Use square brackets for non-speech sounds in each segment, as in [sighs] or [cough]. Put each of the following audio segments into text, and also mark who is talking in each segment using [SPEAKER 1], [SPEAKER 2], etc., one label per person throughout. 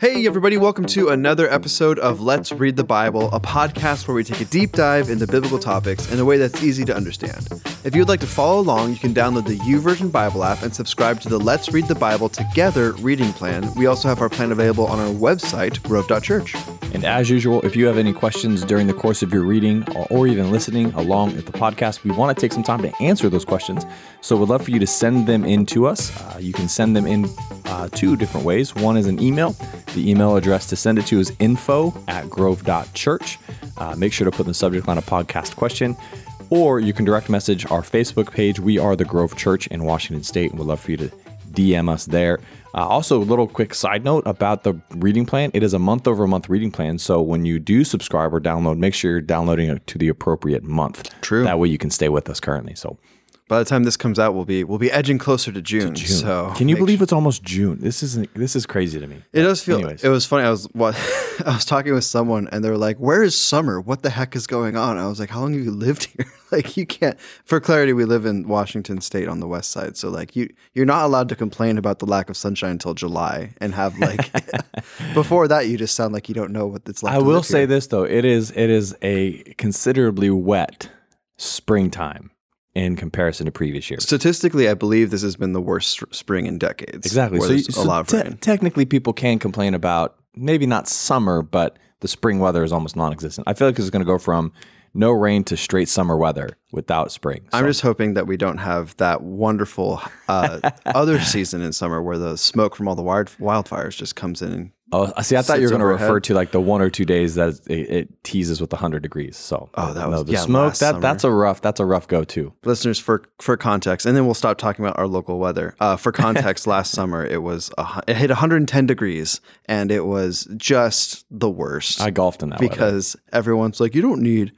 [SPEAKER 1] Hey, everybody, welcome to another episode of Let's Read the Bible, a podcast where we take a deep dive into biblical topics in a way that's easy to understand. If you would like to follow along, you can download the YouVersion Bible app and subscribe to the Let's Read the Bible Together reading plan. We also have our plan available on our website, grove.church.
[SPEAKER 2] And as usual, if you have any questions during the course of your reading or, or even listening along with the podcast, we want to take some time to answer those questions. So we'd love for you to send them in to us. Uh, you can send them in uh, two different ways. One is an email. The email address to send it to is info at grove.church. Uh, make sure to put in the subject line a podcast question. Or you can direct message our Facebook page. We are the Grove Church in Washington State, and we'd love for you to DM us there. Uh, also, a little quick side note about the reading plan. It is a month over month reading plan. So when you do subscribe or download, make sure you're downloading it to the appropriate month.
[SPEAKER 1] True.
[SPEAKER 2] That way you can stay with us currently. So
[SPEAKER 1] By the time this comes out, we'll be we'll be edging closer to June. June. So
[SPEAKER 2] can you believe it's almost June? This is this is crazy to me.
[SPEAKER 1] It does feel.
[SPEAKER 2] Anyways.
[SPEAKER 1] It was funny. I was what [laughs] I was talking with someone, and they were like, "Where is summer? What the heck is going on?" I was like, "How long have you lived [laughs] here? [laughs] like, you can't." For clarity, we live in Washington State on the west side, so like you you're not allowed to complain about the lack of sunshine until July, and have like [laughs] [laughs] before that, you just sound like you don't know what it's like.
[SPEAKER 2] I will say
[SPEAKER 1] here.
[SPEAKER 2] this though, it is it is a considerably wet springtime in comparison to previous years.
[SPEAKER 1] Statistically, I believe this has been the worst spring in decades.
[SPEAKER 2] Exactly. So, you-
[SPEAKER 1] a
[SPEAKER 2] so
[SPEAKER 1] lot of
[SPEAKER 2] te-
[SPEAKER 1] rain.
[SPEAKER 2] technically, people can complain about maybe not summer, but the spring weather is almost non-existent. I feel like it's going to go from no rain to straight summer weather without spring.
[SPEAKER 1] I'm just hoping that we don't have that wonderful uh, [laughs] other season in summer where the smoke from all the wild, wildfires just comes in. And,
[SPEAKER 2] oh, see, I thought you were going to refer to like the one or two days that it, it teases with 100 degrees. So,
[SPEAKER 1] Oh, that
[SPEAKER 2] no,
[SPEAKER 1] was-
[SPEAKER 2] the
[SPEAKER 1] yeah,
[SPEAKER 2] smoke. That that's a rough. That's a rough go-to.
[SPEAKER 1] listeners, for for context, and then we'll stop talking about our local weather. Uh, for context, [laughs] last summer it was a, it hit 110 degrees, and it was just the worst
[SPEAKER 2] I golfed in that weather.
[SPEAKER 1] because everyone's like, you don't need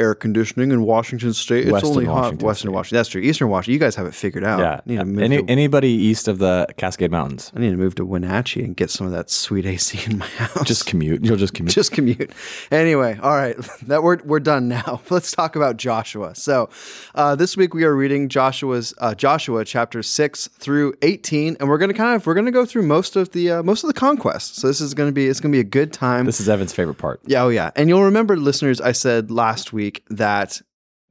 [SPEAKER 1] air conditioning in Washington State. It's
[SPEAKER 2] Western
[SPEAKER 1] only hot.
[SPEAKER 2] Washington
[SPEAKER 1] Western Washington. That's true. Eastern Washington. You guys have it figured out.
[SPEAKER 2] Yeah.
[SPEAKER 1] I need to move
[SPEAKER 2] Any,
[SPEAKER 1] to,
[SPEAKER 2] anybody east of the Cascade Mountains,
[SPEAKER 1] I need to move to Wenatchee and get some of that sweet AC [laughs] in my house.
[SPEAKER 2] just commute. You'll just commute.
[SPEAKER 1] just commute. Anyway, all right, [laughs] that we're we're done now. [laughs] Let's talk about Joshua. So, uh, this week we are reading Joshua's uh, Joshua chapter six through eighteen, and we're gonna kind of we're gonna go through most of the uh, most of the conquest. So this is gonna be it's gonna be a good time.
[SPEAKER 2] this is Evan's favorite part.
[SPEAKER 1] yeah, oh yeah, and you'll remember, listeners, I said last week that.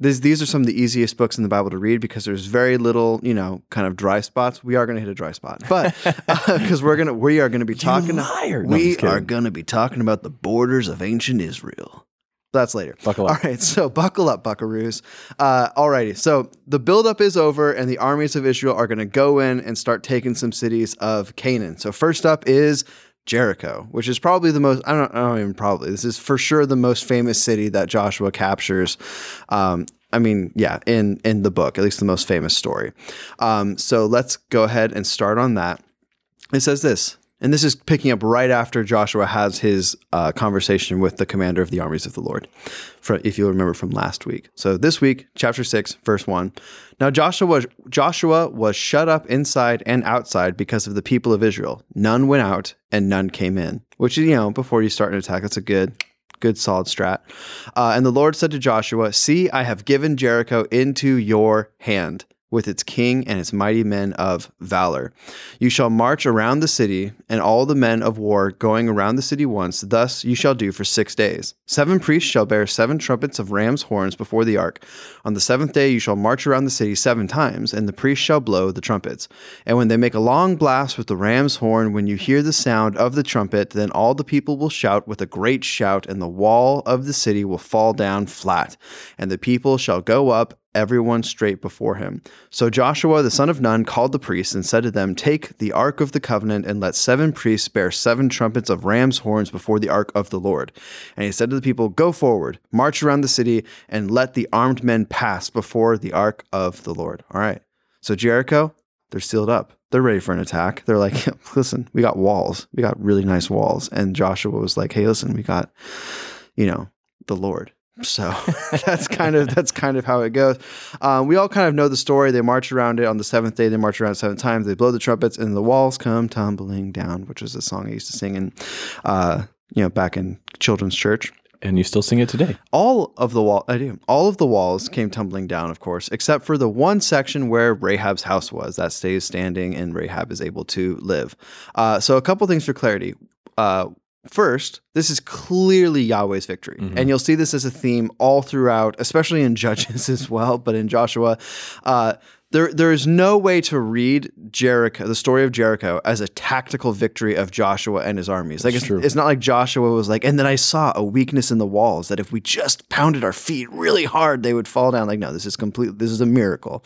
[SPEAKER 1] These, these are some of the easiest books in the Bible to read because there's very little, you know, kind of dry spots. We are going to hit a dry spot, but [laughs] because we're gonna, we are going to be talking.
[SPEAKER 2] No,
[SPEAKER 1] we are going to be talking about the borders of ancient Israel. That's later.
[SPEAKER 2] Buckle up.
[SPEAKER 1] All right, so buckle up, buckaroos. Uh, alrighty, so the buildup is over, and the armies of Israel are going to go in and start taking some cities of Canaan. So first up is Jericho, which is probably the most. I don't. I don't even probably. This is for sure the most famous city that Joshua captures. Um, I mean, yeah, in in the book, at least the most famous story. Um, so let's go ahead and start on that. It says this, and this is picking up right after Joshua has his uh, conversation with the commander of the armies of the Lord, if you'll remember from last week. So this week, chapter six, verse one. Now Joshua Joshua was shut up inside and outside because of the people of Israel. None went out and none came in. Which you know, before you start an attack, that's a good good solid strat. Uh, and the Lord said to Joshua, See, I have given Jericho into your hand with its king and its mighty men of valor. You shall march around the city, and all the men of war going around the city once. Thus you shall do for six days. Seven priests shall bear seven trumpets of ram's horns before the ark. On the seventh day you shall march around the city seven times, and the priests shall blow the trumpets. And when they make a long blast with the ram's horn, when you hear the sound of the trumpet, then all the people will shout with a great shout, and the wall of the city will fall down flat, and the people shall go up everyone straight before him. So Joshua the son of Nun called the priests and said to them, Take the ark of the covenant and let seven priests bear seven trumpets of ram's horns before the ark of the Lord. And he said to the people, Go forward, march around the city, and let the armed men pass before the ark of the Lord. All right. So Jericho, they're sealed up. They're ready for an attack. They're like, [laughs] listen, we got walls. We got really nice walls. And Joshua was like, hey, listen, we got, you know, the Lord. So [laughs] that's kind of that's kind of how it goes. Um, we all kind of know the story. They march around it on the seventh day. They march around seven times. They blow the trumpets, and the walls come tumbling down, which was a song I used to sing in, uh, you know, back in children's church.
[SPEAKER 2] And you still sing it today.
[SPEAKER 1] All of the wall, I do. All of the walls came tumbling down, of course, except for the one section where Rahab's house was. That stays standing, and Rahab is able to live. Uh, so, a couple things for clarity. Uh, first, this is clearly Yahweh's victory.
[SPEAKER 2] Mhm.
[SPEAKER 1] And you'll see this as a theme all throughout, especially in Judges [laughs] as well, but in Joshua. Uh, there, there is no way to read Jericho, the story of Jericho, as a tactical victory of Joshua and his armies. Like it's,
[SPEAKER 2] true.
[SPEAKER 1] it's not like Joshua was like, and then I saw a weakness in the walls that if we just pounded our feet really hard, they would fall down. Like, no, this is complete. This is a miracle.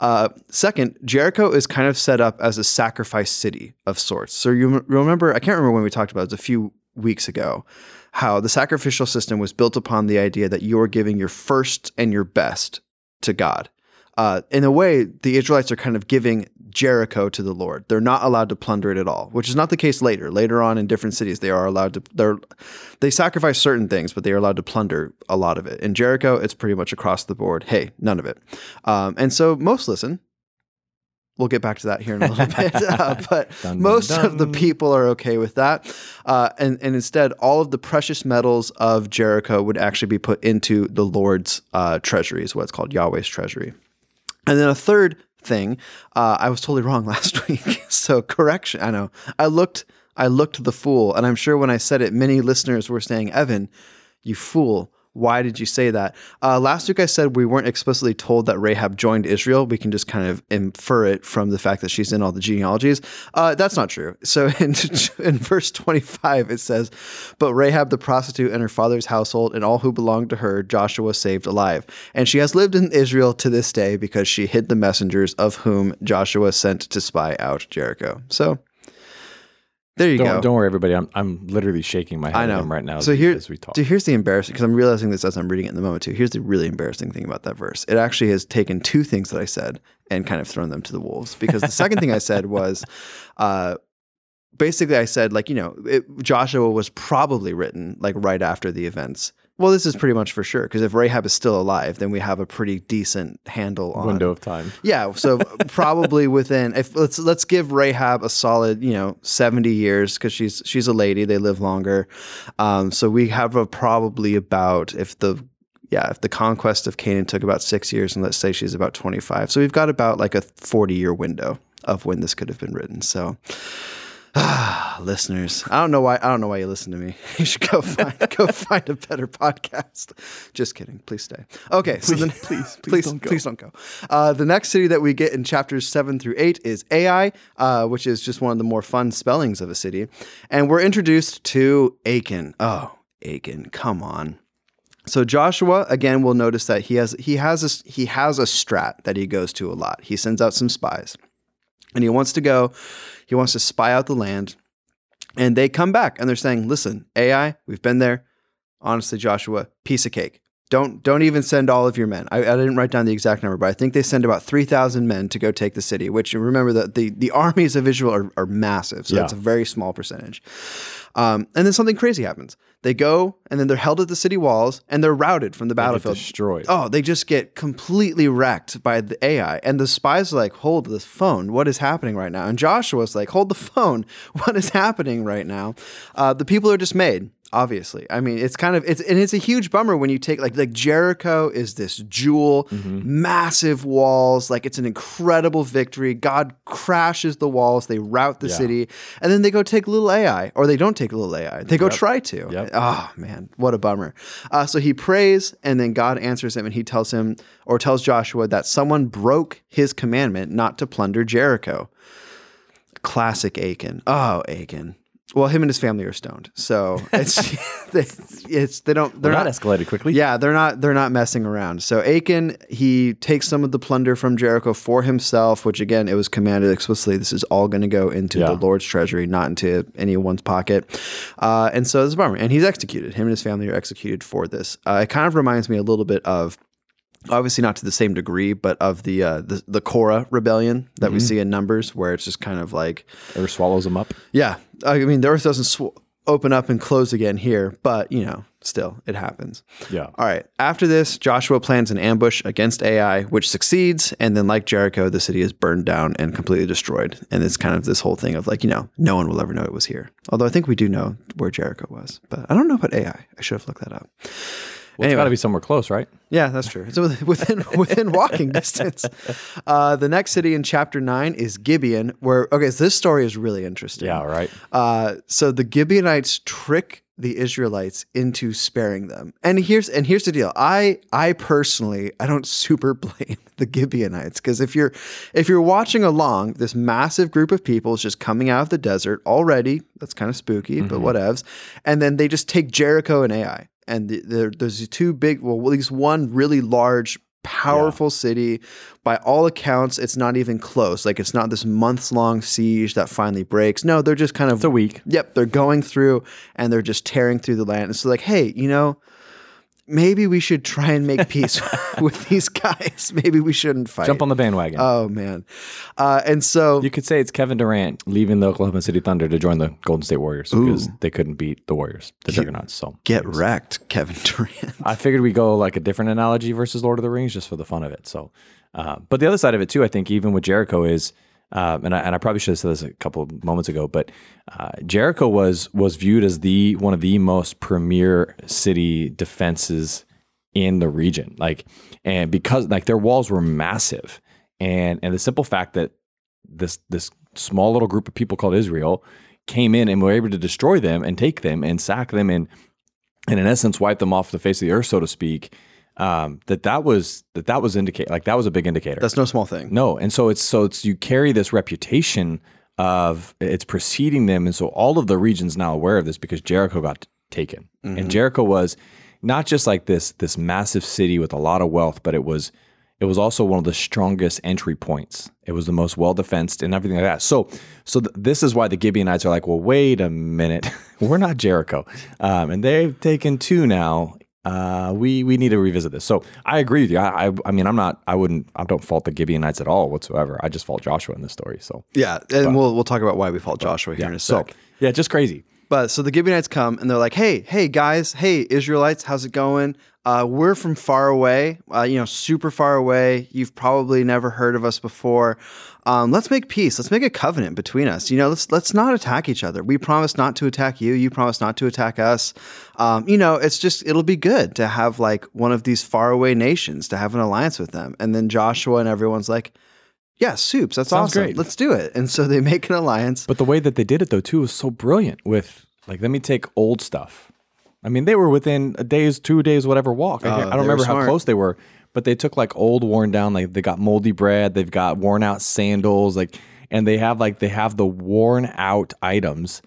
[SPEAKER 1] Uh, second, Jericho is kind of set up as a sacrifice city of sorts. So you remember, I can't remember when we talked about it, it was a few weeks ago, how the sacrificial system was built upon the idea that you're giving your first and your best to God. Uh, in a way, the Israelites are kind of giving Jericho to the Lord. They're not allowed to plunder it at all, which is not the case later. Later on in different cities, they are allowed to. They're they sacrifice certain things, but they are allowed to plunder a lot of it. In Jericho, it's pretty much across the board. Hey, none of it. Um, and so most listen. We'll get back to that here in a little bit, [laughs] uh, but
[SPEAKER 2] Dun, dun,
[SPEAKER 1] most of the people are okay with that. Uh, and, and instead, all of the precious metals of Jericho would actually be put into the Lord's uh, treasury, is what's called Yahweh's treasury. And then a third thing, uh, I was totally wrong [laughs] last week. so correction. I know. I looked. I looked the fool, and I'm sure when I said it, many listeners were saying, "Evan, you fool." Why did you say that? Uh, last week I said we weren't explicitly told that Rahab joined Israel. We can just kind of infer it from the fact that she's in all the genealogies. Uh, that's not true. So [laughs] in, in verse 25, it says, But Rahab the prostitute and her father's household and all who belonged to her, Joshua saved alive. And she has lived in Israel to this day because she hid the messengers of whom Joshua sent to spy out Jericho. So there you
[SPEAKER 2] Don't,
[SPEAKER 1] go.
[SPEAKER 2] don't worry, everybody. I'm, I'm literally shaking my head
[SPEAKER 1] I
[SPEAKER 2] at
[SPEAKER 1] know.
[SPEAKER 2] right now
[SPEAKER 1] So here,
[SPEAKER 2] as we talk.
[SPEAKER 1] Dude, here's the embarrassing because I'm realizing this as I'm reading it in the moment too. Here's the really embarrassing thing about that verse. It actually has taken two things that I said and kind of thrown them to the wolves. Because the second thing I said [laughs] was, uh, basically, I said like you know it, Joshua was probably written like right after the events. Well, this is pretty much for sure because if Rahab is still alive, then we have a pretty decent handle on
[SPEAKER 2] Window of time.
[SPEAKER 1] yeah, so [laughs] probably within if let's let's give Rahab a solid you know seventy years because she's she's a lady they live longer, um, so we have a probably about if the yeah if the conquest of Canaan took about six years and let's say she's about twenty five, so we've got about like a forty year window of when this could have been written. So. Ah, [sighs] listeners, I don't know why. I don't know why you listen to me. [laughs] You should go find go [laughs] find a better podcast. Just kidding. Please stay. Okay, so then
[SPEAKER 2] please, [laughs] please
[SPEAKER 1] please,
[SPEAKER 2] don't go.
[SPEAKER 1] please don't go. Uh, the next city that we get in chapters seven through eight is Ai, uh, which is just one of the more fun spellings of a city, and we're introduced to Achan. Oh, Achan, come on. So Joshua again will notice that he has he has a he has a strat that he goes to a lot. He sends out some spies, and he wants to go. He wants to spy out the land, and they come back and they're saying, "Listen, Ai, we've been there. Honestly, Joshua, piece of cake. Don't don't even send all of your men. I, I didn't write down the exact number, but I think they send about three thousand men to go take the city. Which remember that the the armies of Israel are, are massive, so
[SPEAKER 2] Yeah.
[SPEAKER 1] that's a very small percentage. Um, and then something crazy happens. They go and then they're held at the city walls and they're routed from the battlefield.
[SPEAKER 2] destroyed.
[SPEAKER 1] Oh, they just get completely wrecked by the Ai. And the spies are like, hold the phone. What is happening right now? And Joshua's like, hold the phone. [laughs] What is happening right now? Uh, the people are dismayed. Obviously, I mean, it's kind of it's and it's a huge bummer when you take like like Jericho is this jewel, massive walls, like it's an incredible victory. God crashes the walls, they rout the
[SPEAKER 2] Yeah.
[SPEAKER 1] city, and then they go take little Ai, or they don't take little Ai, they go
[SPEAKER 2] Yep.
[SPEAKER 1] try to.
[SPEAKER 2] Yep.
[SPEAKER 1] Oh man, what a bummer. Uh, so he prays, and then God answers him, and he tells him or tells Joshua that someone broke his commandment not to plunder Jericho. Classic Achan. Oh, Achan. Well, him and his family are stoned, so [laughs] it's they, it's they don't they're
[SPEAKER 2] Well,
[SPEAKER 1] not
[SPEAKER 2] escalated quickly.
[SPEAKER 1] yeah, they're not they're not messing around. So Achan, he takes some of the plunder from Jericho for himself, which again it was commanded explicitly. This is all going to go into
[SPEAKER 2] Yeah.
[SPEAKER 1] the Lord's treasury, not into anyone's pocket. Uh, and so it's a bummer. And he's executed. Him and his family are executed for this. Uh, it kind of reminds me a little bit of. Obviously, not to the same degree, but of the uh, the, the Korah rebellion that we see in Numbers, where it's just kind of like
[SPEAKER 2] Or swallows them up.
[SPEAKER 1] yeah, I mean, the earth doesn't sw- open up and close again here, but you know, still, it happens.
[SPEAKER 2] Yeah.
[SPEAKER 1] All right. After this, Joshua plans an ambush against Ai, which succeeds, and then, like Jericho, the city is burned down and completely destroyed. And it's kind of this whole thing of like, you know, no one will ever know it was here. Although I think we do know where Jericho was, but I don't know about Ai. I should have looked that up.
[SPEAKER 2] Well, it's got to be somewhere close, right?
[SPEAKER 1] Yeah, that's true. It's [laughs] within [laughs] within walking distance. [laughs] Uh, the next city in chapter nine is Gibeon, where okay, so this story is really interesting.
[SPEAKER 2] Yeah, right.
[SPEAKER 1] Uh, so the Gibeonites trick the Israelites into sparing them. And here's and here's the deal. I I personally I don't super blame the Gibeonites because if you're if you're watching along, this massive group of people is just coming out of the desert already. That's kind of spooky, but whatevs. And then they just take Jericho and Ai. And the, the, there's two big, well, at least one really large, powerful city. By all accounts, it's not even close. Like it's not this months long siege that finally breaks. No, they're just kind of
[SPEAKER 2] It's a week.
[SPEAKER 1] Yep, they're going through and they're just tearing through the land. And so, like, hey, you know, maybe we should try and make peace [laughs] [laughs] with these guys. Maybe we shouldn't fight.
[SPEAKER 2] Jump on the bandwagon.
[SPEAKER 1] Oh man, uh, and so
[SPEAKER 2] you could say it's Kevin Durant leaving the Oklahoma City Thunder to join the Golden State Warriors because they couldn't beat the Warriors, the Juggernauts. So
[SPEAKER 1] get wrecked, Kevin Durant.
[SPEAKER 2] I figured we go like a different analogy versus Lord of the Rings just for the fun of it. So, uh, but the other side of it too, I think, even with Jericho is, um, and I, and I probably should have said this a couple of moments ago, but uh, Jericho was was viewed as the one of the most premier city defenses in the region, like, and because like their walls were massive, and and the simple fact that this this small little group of people called Israel came in and were able to destroy them and take them and sack them and and in essence wipe them off the face of the earth, so to speak. Um, that that was that that was indicate like that was a big indicator.
[SPEAKER 1] That's no small thing.
[SPEAKER 2] no, and so it's so it's you carry this reputation of it's preceding them, and so all of the regions now aware of this because Jericho got taken, and Jericho was not just like this this massive city with a lot of wealth, but it was it was also one of the strongest entry points. It was the most well defensed and everything like that. So, so th- this is why the Gibeonites are like, well, wait a minute, [laughs] we're not Jericho, um, and they've taken two now. Uh, we we need to revisit this. So I agree with you. I, I I mean I'm not I wouldn't I don't fault the Gibeonites at all whatsoever. I just fault Joshua in this story. So
[SPEAKER 1] Yeah, and we'll we'll talk about why we fault Joshua here in a
[SPEAKER 2] so
[SPEAKER 1] sec.
[SPEAKER 2] yeah, just crazy.
[SPEAKER 1] But so the Gibeonites come and they're like, "Hey, hey guys, hey Israelites, how's it going? Uh, we're from far away, uh, you know, super far away. You've probably never heard of us before. Um, let's make peace. Let's make a covenant between us. You know, let's let's not attack each other. We promise not to attack you. You promise not to attack us. Um, you know, it's just it'll be good to have like one of these faraway nations to have an alliance with them. And then Joshua and everyone's like, "Yeah, soups. That's
[SPEAKER 2] Sounds
[SPEAKER 1] awesome.
[SPEAKER 2] great.
[SPEAKER 1] Let's do it." And so they [laughs] make an alliance.
[SPEAKER 2] But the way that they did it though too was so brilliant. With like, let me take old stuff. I mean, they were within a day's, two days, whatever walk. I,
[SPEAKER 1] Oh,
[SPEAKER 2] I don't remember how close they were, but they took like old, worn down. Like they got moldy bread. They've got worn out sandals. Like, and they have like they have the worn out items,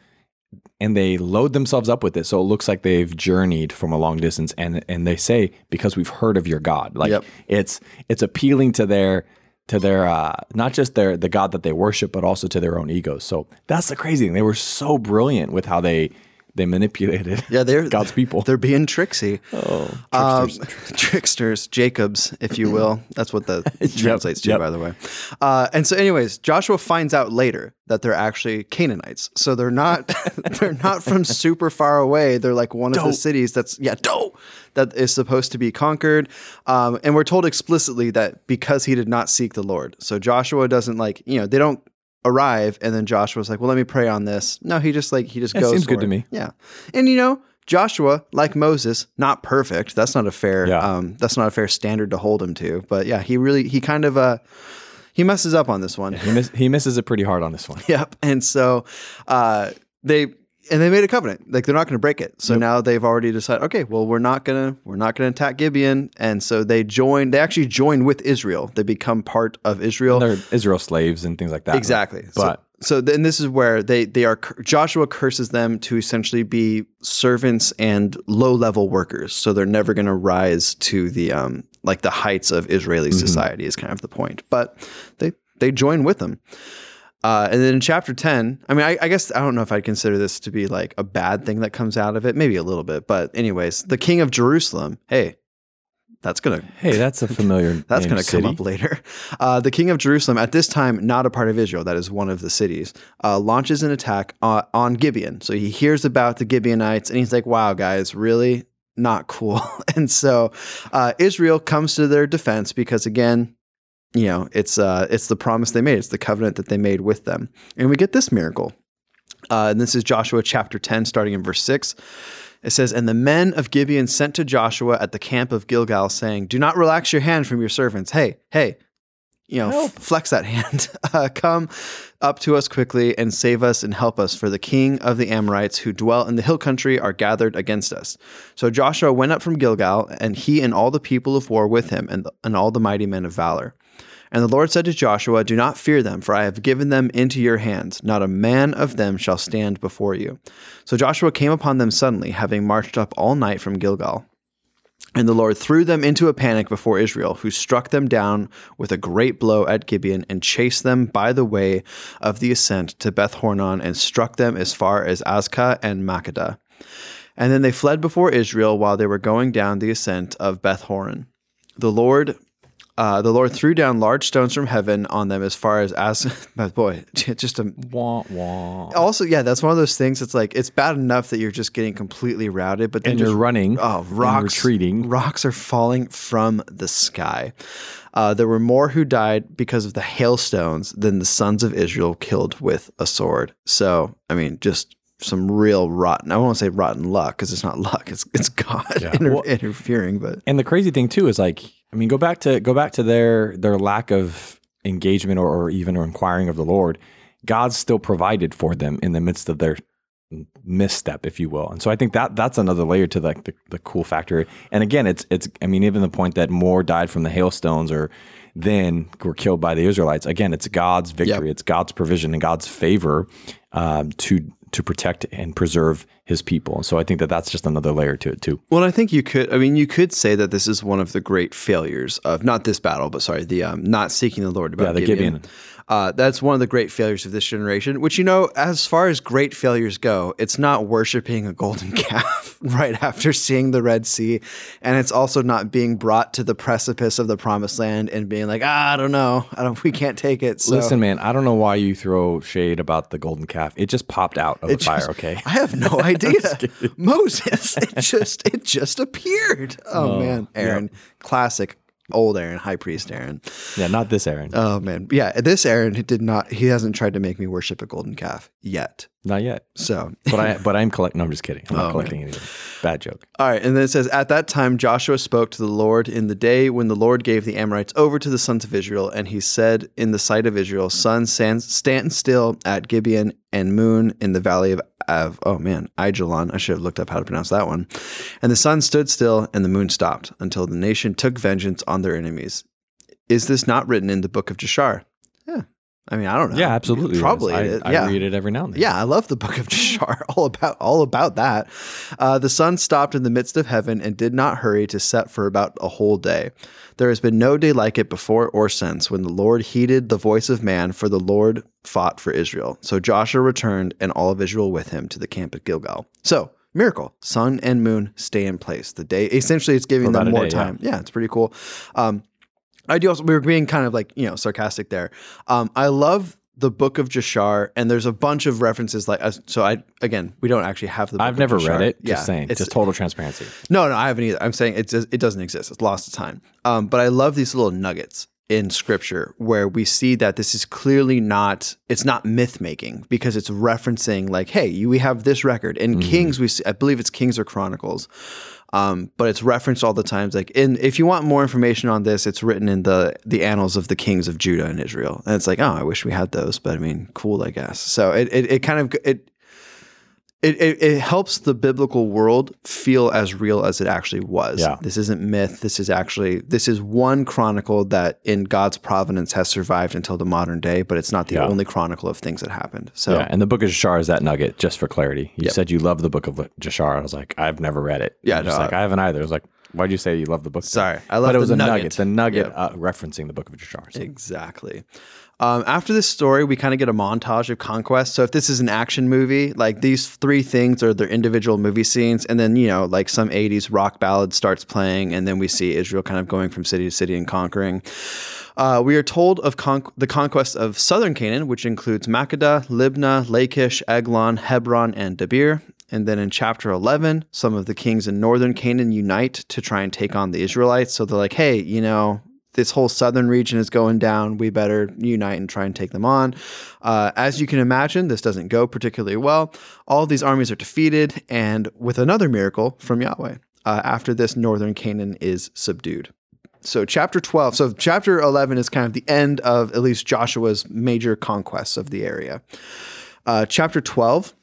[SPEAKER 2] and they load themselves up with it, so it looks like they've journeyed from a long distance. And and they say because we've heard of your God. Like
[SPEAKER 1] Yep.
[SPEAKER 2] it's it's appealing to their to their uh, not just their the God that they worship, but also to their own egos. So that's the crazy thing. They were so brilliant with how they they manipulated
[SPEAKER 1] Yeah, they're [laughs]
[SPEAKER 2] God's people.
[SPEAKER 1] They're being tricksy.
[SPEAKER 2] Oh,
[SPEAKER 1] Um, tricksters, [laughs] Jacobs, if you will. That's what the [laughs] translates to,
[SPEAKER 2] yep.
[SPEAKER 1] by the way. Uh, and so, anyways, Joshua finds out later that they're actually Canaanites. So they're not they're not from super far away. They're like one of the cities that's yeah, dope that is supposed to be conquered. Um, and we're told explicitly that because he did not seek the Lord. So Joshua doesn't like you know they don't arrive and then Joshua's like, well, let me pray on this. No, he just like he just
[SPEAKER 2] Yeah,
[SPEAKER 1] goes.
[SPEAKER 2] seems good
[SPEAKER 1] for
[SPEAKER 2] to me.
[SPEAKER 1] Yeah, and you know. Joshua, like Moses, not perfect. That's not a fair.
[SPEAKER 2] Yeah.
[SPEAKER 1] Um, that's not a fair standard to hold him to. But yeah, he really he kind of uh, he messes up on this one.
[SPEAKER 2] he, miss, he misses it pretty hard on this one. [laughs]
[SPEAKER 1] Yep. And so uh, they and they made a covenant. Like they're not going to break it. So now they've already decided. Okay, well we're not gonna we're not gonna attack Gibeon. And so they join. They actually join with Israel. They become part of Israel.
[SPEAKER 2] They're Israel slaves and things like that. right?
[SPEAKER 1] Exactly.
[SPEAKER 2] But
[SPEAKER 1] so, so then this is where they they are Joshua curses them to essentially be servants and low level workers. So they're never going to rise to the um like the heights of Israeli society is kind of the point. But they they join with them. Uh, and then in chapter 10, I mean, I, I guess I don't know if I'd consider this to be like a bad thing that comes out of it. Maybe a little bit. But, anyways, the king of Jerusalem, hey, that's going to
[SPEAKER 2] hey, that's a familiar. [laughs]
[SPEAKER 1] that's going to come up later. [laughs] Uh, the king of Jerusalem, at this time not a part of Israel, that is one of the cities, uh, launches an attack uh, on Gibeon. So he hears about the Gibeonites and he's like, wow, guys, really? Not cool. [laughs] and so uh, Israel comes to their defense because, again, you know, it's uh, it's the promise they made. It's the covenant that they made with them. And we get this miracle. Uh, and this is Joshua chapter 10, starting in verse 6. It says, And the men of Gibeon sent to Joshua at the camp of Gilgal, saying, Do not relax your hand from your servants. Hey, hey, you know, f- flex that hand. [laughs] Uh, come up to us quickly and save us and help us, for the king of the Amorites who dwell in the hill country are gathered against us. So Joshua went up from Gilgal, and he and all the people of war with him, and, and all the mighty men of valor. And the Lord said to Joshua, Do not fear them, for I have given them into your hands. Not a man of them shall stand before you. So Joshua came upon them suddenly, having marched up all night from Gilgal. And the Lord threw them into a panic before Israel, who struck them down with a great blow at Gibeon and chased them by the way of the ascent to Beth Horon and struck them as far as Azekah and Makkedah. And then they fled before Israel while they were going down the ascent of Beth Horon. The Lord uh, the Lord threw down large stones from heaven on them as far as as [laughs] boy, [laughs] just a
[SPEAKER 2] Wah, wah.
[SPEAKER 1] also yeah, that's one of those things. It's like it's bad enough that you're just getting completely routed, but then
[SPEAKER 2] And you're
[SPEAKER 1] just-
[SPEAKER 2] running
[SPEAKER 1] Oh, rocks
[SPEAKER 2] retreating.
[SPEAKER 1] Rocks are falling from the sky. Uh, there were more who died because of the hailstones than the sons of Israel killed with a sword. So I mean, just some real rotten. I won't say rotten luck because it's not luck. It's it's God [laughs] inter-
[SPEAKER 2] Well-
[SPEAKER 1] interfering. But
[SPEAKER 2] And the crazy thing too is like, I mean, go back to go back to their their lack of engagement or, or even or inquiring of the Lord. God still provided for them in the midst of their misstep, if you will. And so I think that that's another layer to like the, the cool factor. And again, it's it's I mean, even the point that more died from the hailstones or then were killed by the Israelites. Again, it's God's victory, it's God's provision and God's favor um, to to protect and preserve His people. And so I think that that's just another layer to it too.
[SPEAKER 1] Well, I think you could. I mean, you could say that this is one of the great failures of not this battle, but sorry, the um, not seeking the Lord about
[SPEAKER 2] Yeah, the
[SPEAKER 1] Gibeon.
[SPEAKER 2] Gibeon.
[SPEAKER 1] Uh, that's one of the great failures of this generation. Which you know, as far as great failures go, it's not worshiping a golden [laughs] calf right after seeing the Red Sea, and it's also not being brought to the precipice of the Promised Land and being like, ah, I don't know, I don't, we can't take it. So.
[SPEAKER 2] Listen, man, I don't know why you throw shade about the golden calf. It just popped out of the
[SPEAKER 1] It
[SPEAKER 2] fire, okay?
[SPEAKER 1] I have no [laughs] idea. Moses, it just it just appeared. [laughs] Oh, man, Aaron, classic old Aaron, high priest Aaron.
[SPEAKER 2] Yeah, not this Aaron.
[SPEAKER 1] Oh man, yeah, this Aaron did not. He hasn't tried to make me worship a golden calf yet.
[SPEAKER 2] not yet.
[SPEAKER 1] So,
[SPEAKER 2] But I but I'm collecting. No, I'm just kidding. I'm not
[SPEAKER 1] Oh,
[SPEAKER 2] collecting anything. Bad joke.
[SPEAKER 1] all right, and then it says, at that time Joshua spoke to the Lord in the day when the Lord gave the Amorites over to the sons of Israel, and he said in the sight of Israel, "Sun, stand, stand still at Gibeon and moon in the valley of." Of, oh man, Aijalon. I should have looked up how to pronounce that one. And the sun stood still and the moon stopped until the nation took vengeance on their enemies. Is this not written in the book of Jashar? Yeah. I mean, I don't know.
[SPEAKER 2] Yeah, absolutely.
[SPEAKER 1] Probably.
[SPEAKER 2] I,
[SPEAKER 1] yeah.
[SPEAKER 2] read it every now and then.
[SPEAKER 1] Yeah, I love the book of [laughs] Jashar. All about all about that. Uh, the sun stopped in the midst of heaven and did not hurry to set for about a whole day. There has been no day like it before or since, when the Lord heeded the voice of man, for the Lord fought for Israel. So Joshua returned, and all of Israel with him, to the camp at Gilgal. So miracle: sun and moon stay in place. The day essentially it's giving them more
[SPEAKER 2] day, yeah.
[SPEAKER 1] time. Yeah. it's pretty cool. Um, I do also, we were being kind of like, you know, sarcastic there. Um, I love the book of Jashar, and there's a bunch of references like, uh, so I, again, we don't actually have the book
[SPEAKER 2] I've never
[SPEAKER 1] Jashar.
[SPEAKER 2] read it.
[SPEAKER 1] Yeah.
[SPEAKER 2] Just saying.
[SPEAKER 1] It's,
[SPEAKER 2] Just total transparency.
[SPEAKER 1] no, no, I haven't either. I'm saying it, does, it doesn't exist. It's lost to time. Um, but I love these little nuggets in scripture where we see that this is clearly not it's not myth making because it's referencing like hey you, we have this record in
[SPEAKER 2] Mm-hmm.
[SPEAKER 1] kings we see, i believe it's kings or chronicles um, but it's referenced all the times like if you want more information on this it's written in the the annals of the kings of judah and israel. And it's like oh i wish we had those but i mean cool i guess. So it it, it kind of it it, it, it helps the biblical world feel as real as it actually was.
[SPEAKER 2] Yeah.
[SPEAKER 1] This isn't myth. This is actually this is one chronicle that in God's providence has survived until the modern day, but it's not the
[SPEAKER 2] Yeah.
[SPEAKER 1] only chronicle of things that happened. So
[SPEAKER 2] Yeah, and the book of Jashar is that nugget, just for clarity. You said you love the book of Jashar. I was like, I've never read it.
[SPEAKER 1] Yeah, no,
[SPEAKER 2] like I haven't either. I was like, why'd you say you love the book?
[SPEAKER 1] Sorry, I love
[SPEAKER 2] but it was
[SPEAKER 1] the
[SPEAKER 2] a nugget.
[SPEAKER 1] nugget.
[SPEAKER 2] The nugget
[SPEAKER 1] Yep.
[SPEAKER 2] uh, referencing the book of Jashar. So-
[SPEAKER 1] Exactly. Um, after this story, we kind of get a montage of conquest. So if this is an action movie, like these three things are their individual movie scenes, and then you know, like some '80s rock ballad starts playing, and then we see Israel kind of going from city to city and conquering. Uh, we are told of con- the conquest of southern Canaan, which includes Makkedah, Libnah, Lachish, Eglon, Hebron, and Debir. And then in chapter 11, some of the kings in northern Canaan unite to try and take on the Israelites. So they're like, hey, you know, this whole southern region is going down. We better unite and try and take them on. Uh, as you can imagine, this doesn't go particularly well. All these armies are defeated, and with another miracle from Yahweh, uh, after this, northern Canaan is subdued. So, chapter 12, so chapter 11 is kind of the end of at least Joshua's major conquests of the area. Uh, chapter 12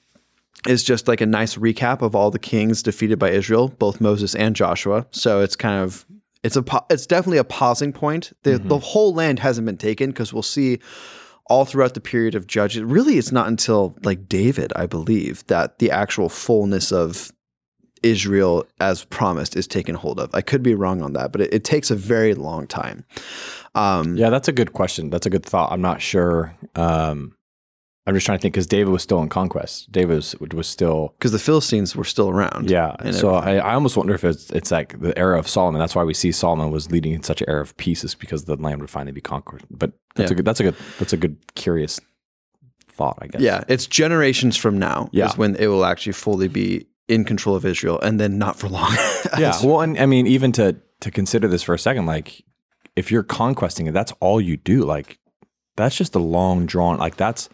[SPEAKER 1] is just like a nice recap of all the kings defeated by Israel, both Moses and Joshua. So it's kind of it's a it's definitely a pausing point. The the whole land hasn't been taken because we'll see all throughout the period of judges. Really, it's not until like David, I believe, that the actual fullness of Israel as promised is taken hold of. I could be wrong on that, but it, it takes a very long time. Um,
[SPEAKER 2] Yeah, that's a good question. That's a good thought. I'm not sure. Um, I'm just trying to think because David was still in conquest. David was, was still.
[SPEAKER 1] because the Philistines were still around.
[SPEAKER 2] Yeah. So I, I almost wonder if it's, it's like the era of Solomon. That's why we see Solomon was leading in such an era of peace, is because the land would finally be conquered. But that's
[SPEAKER 1] Yeah.
[SPEAKER 2] a good. That's a good. That's a good curious thought. I guess.
[SPEAKER 1] Yeah, it's generations from now
[SPEAKER 2] Yeah.
[SPEAKER 1] is when it will actually fully be in control of Israel, and then not for long. [laughs]
[SPEAKER 2] Yeah. Well, and I mean, even to to consider this for a second, like if you're conquesting it, that's all you do. Like that's just a long drawn. Like that's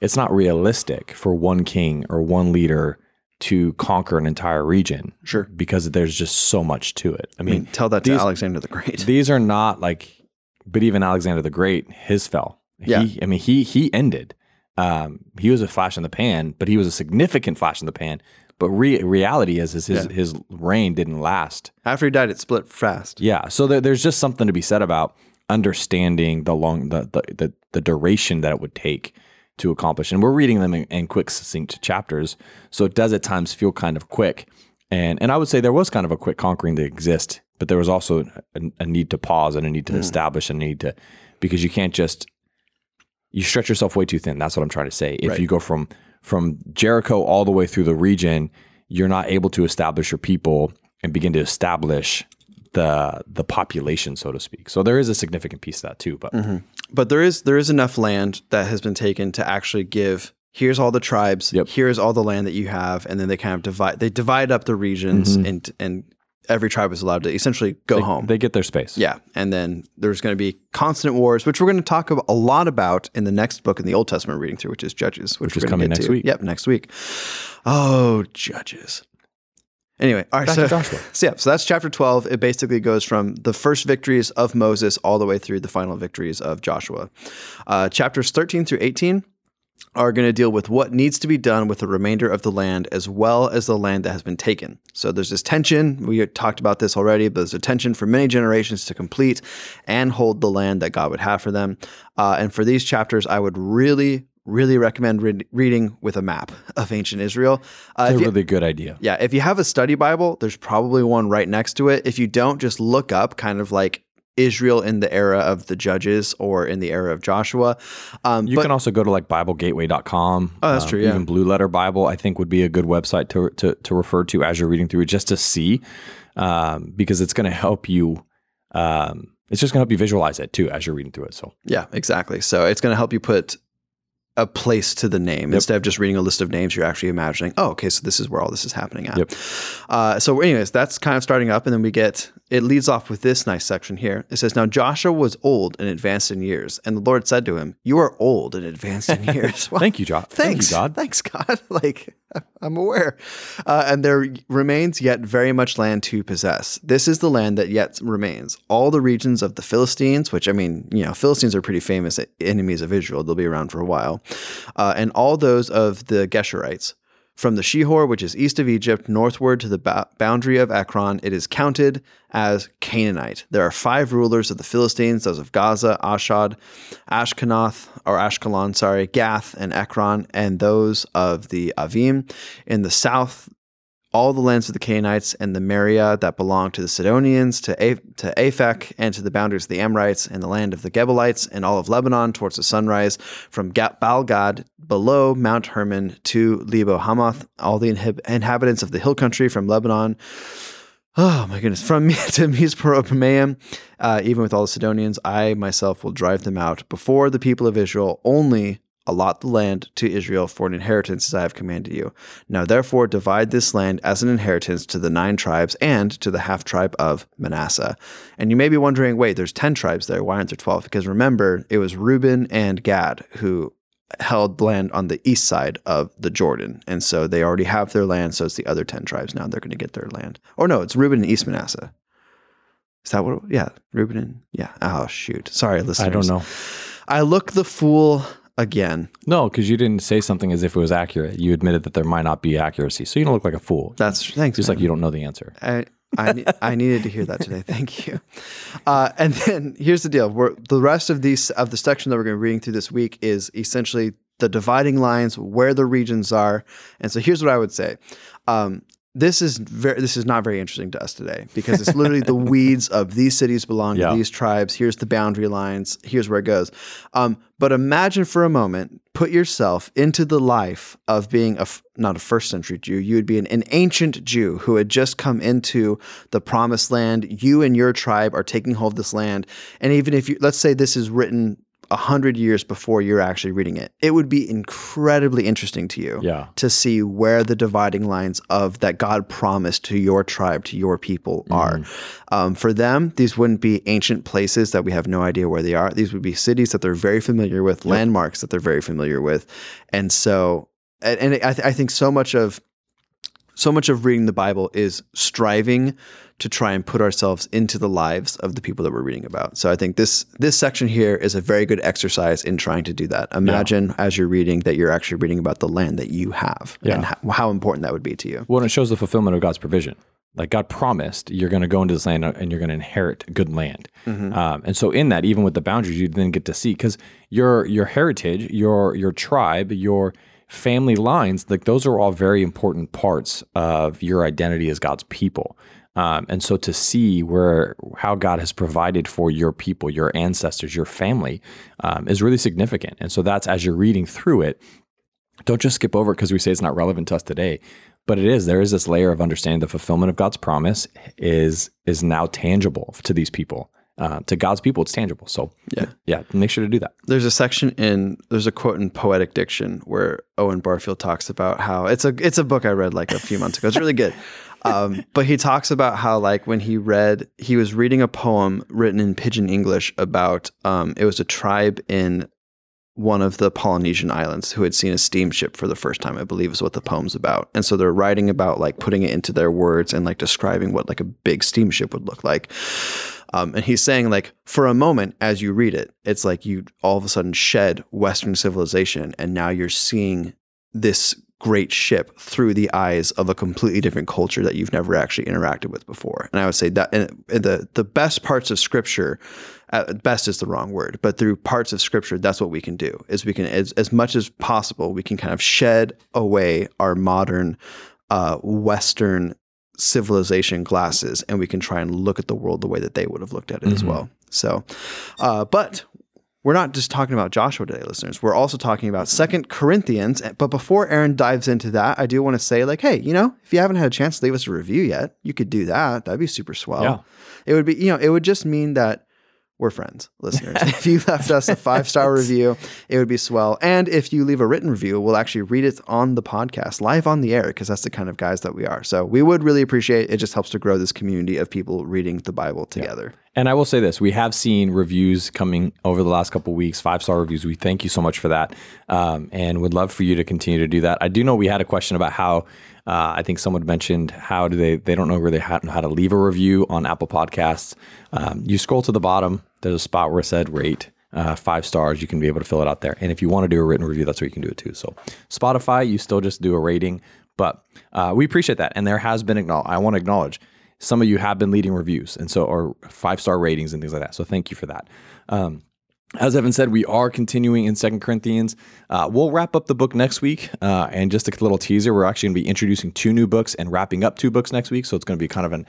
[SPEAKER 2] it's not realistic for one king or one leader to conquer an entire region
[SPEAKER 1] sure.
[SPEAKER 2] because there's just so much to it. I
[SPEAKER 1] I
[SPEAKER 2] mean,
[SPEAKER 1] mean, tell that to Alexander the Great. [laughs]
[SPEAKER 2] these are not like, but even Alexander the Great, his fell.
[SPEAKER 1] Yeah.
[SPEAKER 2] He, I mean, he he ended. Um, he was a flash in the pan, but he was a significant flash in the pan. But re- reality is, is his
[SPEAKER 1] Yeah.
[SPEAKER 2] his reign didn't last.
[SPEAKER 1] After he died, it split fast.
[SPEAKER 2] Yeah. So there, there's just something to be said about understanding the long the, the the the duration that it would take to accomplish. And we're reading them in, in quick, succinct chapters, so it does at times feel kind of quick. And and I would say there was kind of a quick conquering to exist, but there was also a, a need to pause and a need to hmm. establish and a need to because you can't just you stretch yourself way too thin. That's what I'm trying to say. If
[SPEAKER 1] Right.
[SPEAKER 2] you go from from Jericho all the way through the region, you're not able to establish your people and begin to establish the the population, so to speak. So there is a significant piece of that too. But mm-hmm.
[SPEAKER 1] But there is there is enough land that has been taken to actually give. Here's all the tribes.
[SPEAKER 2] Yep.
[SPEAKER 1] Here's all the land that you have, and then they kind of divide. They divide up the regions, mm-hmm. and and every tribe is allowed to essentially go home.
[SPEAKER 2] they get their space.
[SPEAKER 1] Yeah, and then there's going to be constant wars, which we're going to talk a lot about in the next book in the Old Testament reading through, which is Judges, which,
[SPEAKER 2] Which is coming
[SPEAKER 1] get
[SPEAKER 2] next
[SPEAKER 1] to.
[SPEAKER 2] week.
[SPEAKER 1] Yep, next week. Oh, Judges. Anyway, all right.
[SPEAKER 2] Back
[SPEAKER 1] so, [laughs] so yeah, so that's chapter twelve. It basically goes from the first victories of Moses all the way through the final victories of Joshua. Uh, chapters thirteen through eighteen are going to deal with what needs to be done with the remainder of the land as well as the land that has been taken. So there's this tension. We talked about this already, but there's a tension for many generations to complete and hold the land that God would have for them. Uh, and for these chapters, I would really, really recommend read reading with a map of ancient Israel. Uh,
[SPEAKER 2] It's a
[SPEAKER 1] you-
[SPEAKER 2] really good idea.
[SPEAKER 1] yeah, if you have a study Bible, there's probably one right next to it. If you don't, just look up kind of like Israel in the era of the judges or in the era of Joshua. Um,
[SPEAKER 2] You
[SPEAKER 1] but
[SPEAKER 2] can also go to like BibleGateway.com.
[SPEAKER 1] Oh, that's true, yeah.
[SPEAKER 2] Even Blue Letter Bible, I think, would be a good website to to, to refer to as you're reading through it, just to see, um, because it's going to help you. Um, it's just going to help you visualize it too as you're reading through it. So
[SPEAKER 1] Yeah, exactly. So it's going to help you put a place to the name instead of just reading a list of names. You're actually imagining, oh, okay, so this is where all this is happening at.
[SPEAKER 2] Yep.
[SPEAKER 1] Uh, so, anyways, that's kind of starting up, and then we get it leads off with this nice section here. It says, "Now Joshua was old and advanced in years, and the Lord said to him, You are old and advanced in years." Well, [laughs]
[SPEAKER 2] thank you, John.
[SPEAKER 1] Thanks,
[SPEAKER 2] Thank you, God.
[SPEAKER 1] Thanks, God. [laughs] like I'm aware. Uh, and there remains yet very much land to possess. This is the land that yet remains. All the regions of the Philistines, which I mean, you know, Philistines are pretty famous enemies of Israel. They'll be around for a while, uh, and all those of the Geshurites. From the Shihor, which is east of Egypt, northward to the ba- boundary of Ekron, it is counted as Canaanite. There are five rulers of the Philistines: those of Gaza, Ashad, Ashkenoth, or Ashkelon, sorry, Gath, and Ekron, and those of the Avim. In the south, all the lands of the Canaanites and the Mearah that belong to the Sidonians, to, A- to Aphek, and to the boundaries of the Amorites, and the land of the Gebalites, and all of Lebanon towards the sunrise, from Ga- Baal-gad below Mount Hermon to Lebo Hamath, all the inhib- inhabitants of the hill country from Lebanon. Oh my goodness. From [laughs] to Mizporopamayim, uh, even with all the Sidonians, I myself will drive them out before the people of Israel. Only allot the land to Israel for an inheritance as I have commanded you. Now therefore divide this land as an inheritance to the nine tribes and to the half tribe of Manasseh. And you may be wondering, wait, there's 10 tribes there. Why aren't there 12? Because remember, it was Reuben and Gad who held land on the east side of the Jordan. And so they already have their land. So it's the other 10 tribes now. They're going to get their land. Or no, it's Reuben and East Manasseh. Is that what? It, yeah, Reuben and yeah. Oh shoot, sorry, listeners.
[SPEAKER 2] I don't know.
[SPEAKER 1] I look the fool again.
[SPEAKER 2] No, because you didn't say something as if it was accurate. You admitted that there might not be accuracy, so you don't look like a fool.
[SPEAKER 1] That's thanks.
[SPEAKER 2] Just
[SPEAKER 1] man.
[SPEAKER 2] like you don't know the answer.
[SPEAKER 1] I, I, I needed to hear that today. [laughs] Thank you. Uh, and then here's the deal: we're, the rest of these of the section that we're going to be reading through this week is essentially the dividing lines, where the regions are. And so here's what I would say: um, this is very this is not very interesting to us today because it's literally the [laughs] weeds of these cities belong
[SPEAKER 2] Yeah.
[SPEAKER 1] to these tribes. Here's the boundary lines. Here's where it goes. Um, but imagine for a moment put yourself into the life of being a not a first century jew. You would be an, an ancient jew who had just come into the promised land. You and your tribe are taking hold of this land. And even if you let's say this is written a hundred years before you're actually reading it it would be incredibly interesting to you
[SPEAKER 2] Yeah.
[SPEAKER 1] to see where the dividing lines of that God promised to your tribe, to your people are. Um, for them, these wouldn't be ancient places that we have no idea where they are. These would be cities that they're very familiar with, landmarks that they're very familiar with. And so, and, and I, th- I think so much of so much of reading the Bible is striving to try and put ourselves into the lives of the people that we're reading about. So I think this this section here is a very good exercise in trying to do that. Imagine as you're reading that you're actually reading about the land that you have and
[SPEAKER 2] Yeah.
[SPEAKER 1] how, how important that would be to you.
[SPEAKER 2] Well, and it shows the fulfillment of God's provision. Like God promised, you're going to go into this land and you're going to inherit good land. Um, and so, in that, even with the boundaries, you then get to see because your your heritage, your your tribe, your family lines, like those are all very important parts of your identity as God's people. Um, and so, to see where how God has provided for your people, your ancestors, your family, um, is really significant. And so, that's as you're reading through it, don't just skip over it because we say it's not relevant to us today but it is there is this layer of understanding the fulfillment of god's promise is is now tangible to these people uh, to god's people it's tangible so
[SPEAKER 1] Yeah.
[SPEAKER 2] yeah make sure to do that
[SPEAKER 1] There's a section in there's a quote in Poetic Diction where Owen Barfield talks about how it's a it's a book I read like a few months ago. It's really good. [laughs] Um, but he talks about how like when he read he was reading a poem written in pidgin English about um, it was a tribe in one of the Polynesian islands who had seen a steamship for the first time, I believe is what the poem's about. And so they're writing about like putting it into their words and like describing what like a big steamship would look like. Um, and he's saying like for a moment as you read it, it's like you all of a sudden shed Western civilization and now you're seeing this great ship through the eyes of a completely different culture that you've never actually interacted with before. And I would say that the the best parts of scripture at best is the wrong word, but through parts of scripture, that's what we can do is we can, as, as much as possible, we can kind of shed away our modern, uh, Western civilization glasses and we can try and look at the world the way that they would have looked at it as well. So, uh, but we're not just talking about Joshua today, listeners. We're also talking about Second Corinthians. But before Aaron dives into that, I do want to say, like, hey, you know, if you haven't had a chance to leave us a review yet, you could do that. That'd be super swell.
[SPEAKER 2] Yeah.
[SPEAKER 1] It would be, you know, it would just mean that we're friends, listeners. [laughs] if you left us a five star review, it would be swell. And if you leave a written review, we'll actually read it on the podcast, live on the air, because that's the kind of guys that we are. So we would really appreciate it. It just helps to grow this community of people reading the Bible together.
[SPEAKER 2] And I will say this: we have seen reviews coming over the last couple of weeks, five star reviews. We thank you so much for that, um, and would love for you to continue to do that. I do know we had a question about how uh, I think someone mentioned how do they they don't know where they how to leave a review on Apple Podcasts. Um, you scroll to the bottom. There's a spot where it said rate. Uh, five stars, you can be able to fill it out there. And if you want to do a written review, that's where you can do it too. So, Spotify, you still just do a rating, but uh, we appreciate that. And there has been acknowledged. I want to acknowledge some of you have been leading reviews and so or five star ratings and things like that so thank you for that um, as Evan said, we are continuing in Second Corinthians. Uh, we'll wrap up the book next week. Uh, and just a little teaser, we're actually going to be introducing two new books and wrapping up two books next week. So it's going to be kind of an,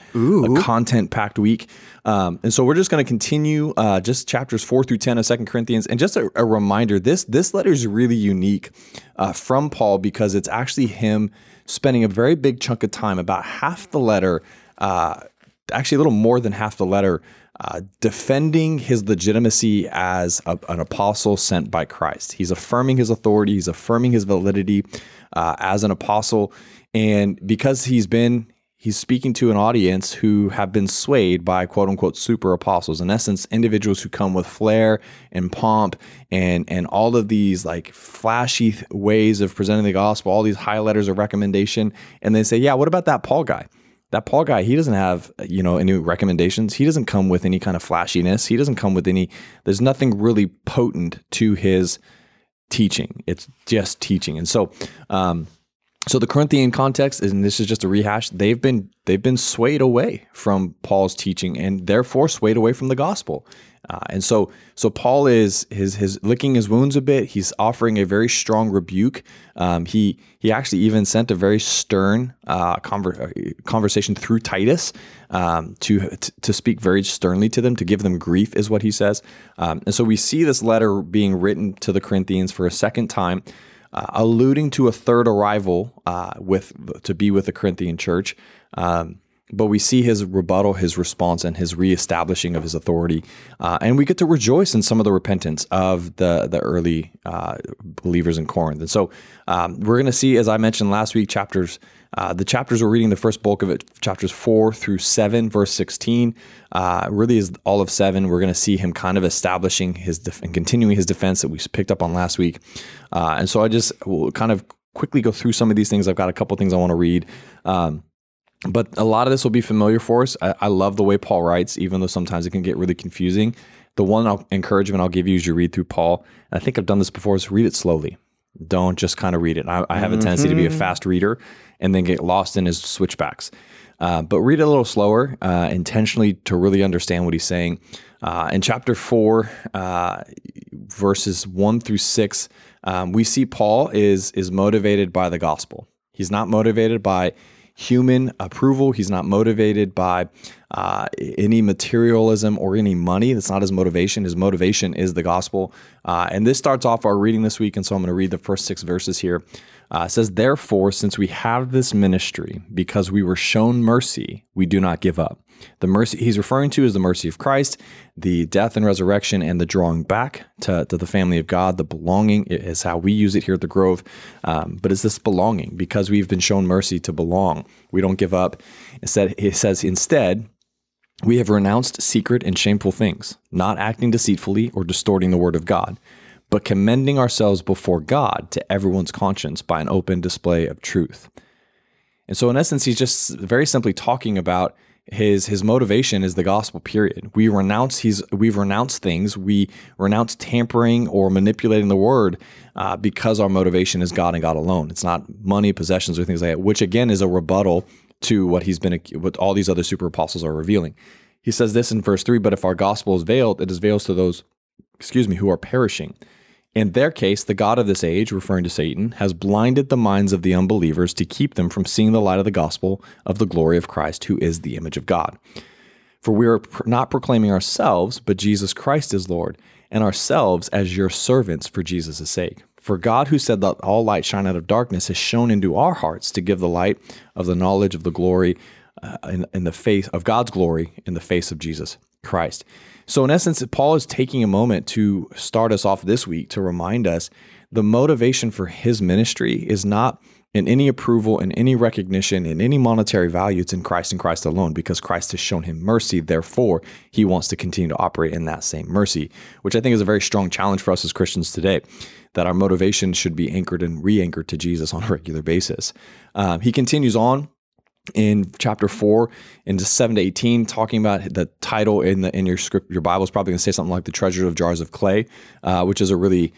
[SPEAKER 2] a content packed week. Um, and so we're just going to continue uh, just chapters four through 10 of Second Corinthians. And just a, a reminder this, this letter is really unique uh, from Paul because it's actually him spending a very big chunk of time, about half the letter, uh, actually a little more than half the letter uh, defending his legitimacy as a, an apostle sent by Christ. He's affirming his authority, he's affirming his validity uh, as an apostle. And because he's been he's speaking to an audience who have been swayed by quote unquote super apostles in essence individuals who come with flair and pomp and and all of these like flashy ways of presenting the gospel all these high letters of recommendation and they say yeah what about that paul guy that paul guy he doesn't have you know any recommendations. He doesn't come with any kind of flashiness. He doesn't come with any there's nothing really potent to his teaching. It's just teaching. And so um so the Corinthian context, and this is just a rehash, they've been they've been swayed away from Paul's teaching and therefore swayed away from the gospel. Uh, and so so Paul is his his licking his wounds a bit. He's offering a very strong rebuke. Um, he he actually even sent a very stern uh, conver- uh, conversation through Titus um, to to speak very sternly to them, to give them grief, is what he says. Um, and so we see this letter being written to the Corinthians for a second time uh, alluding to a third arrival uh, with to be with the Corinthian church. Um, but we see his rebuttal, his response, and his reestablishing of his authority, uh, and we get to rejoice in some of the repentance of the the early uh, believers in Corinth. And so um, we're going to see, as I mentioned last week, chapters uh, the chapters we're reading, the first bulk of it, chapters four through seven, verse 16, uh, really is all of seven. We're going to see him kind of establishing his def- and continuing his defense that we picked up on last week. Uh, and so I just will kind of quickly go through some of these things. I've got a couple things I want to read. Um, but a lot of this will be familiar for us. I, I, love the way Paul writes, even though sometimes it can get really confusing. The one I'll, encouragement I'll give you as you read through Paul, and I think I've done this before, is read it slowly. Don't just kind of read it. I, I have a tendency to be a mm-hmm. fast reader and then get lost in his switchbacks. Uh, but read it a little slower, uh, intentionally to really understand what he's saying. Uh, in chapter four, uh, verses one through six, um, we see Paul is is motivated by the gospel. He's not motivated by human approval. He's not motivated by uh, any materialism or any money. That's not his motivation. His motivation is the gospel. Uh, and this starts off our reading this week. And so I'm going to read the first six verses here. Uh, says, Therefore, since we have this ministry, because we were shown mercy, we do not give up. The mercy he's referring to is the mercy of Christ, the death and resurrection, and the drawing back to, to the family of God. The belonging is how we use it here at the Grove. Um, but it's this belonging because we've been shown mercy to belong. We don't give up. Instead, it says, instead, we have renounced secret and shameful things, not acting deceitfully or distorting the word of God but commending ourselves before God to everyone's conscience by an open display of truth. And so, in essence, he's just very simply talking about his his motivation is the gospel. Period. We renounce he's we've renounced things. We renounce tampering or manipulating the word uh, because our motivation is God and God alone. It's not money, possessions, or things like that. Which again is a rebuttal to what he's been what all these other super apostles are revealing. He says this in verse three. But if our gospel is veiled, it is veiled to those, excuse me, who are perishing in their case, the God of this age, referring to Satan, has blinded the minds of the unbelievers to keep them from seeing the light of the gospel of the glory of Christ, who is the image of God. For we are not proclaiming ourselves, but Jesus Christ is Lord, and ourselves as your servants for Jesus' sake. For God, who said, Let all light shine out of darkness, has shone into our hearts to give the light of the knowledge of the glory uh, in, in the face of God's glory in the face of Jesus Christ. So, in essence, Paul is taking a moment to start us off this week to remind us the motivation for his ministry is not in any approval, in any recognition, in any monetary value. It's in Christ and Christ alone because Christ has shown him mercy. Therefore, he wants to continue to operate in that same mercy, which I think is a very strong challenge for us as Christians today that our motivation should be anchored and re anchored to Jesus on a regular basis. Um, he continues on in chapter four into seven to eighteen, talking about the title in the in your script, your Bible is probably going to say something like the treasure of jars of clay, uh, which is a really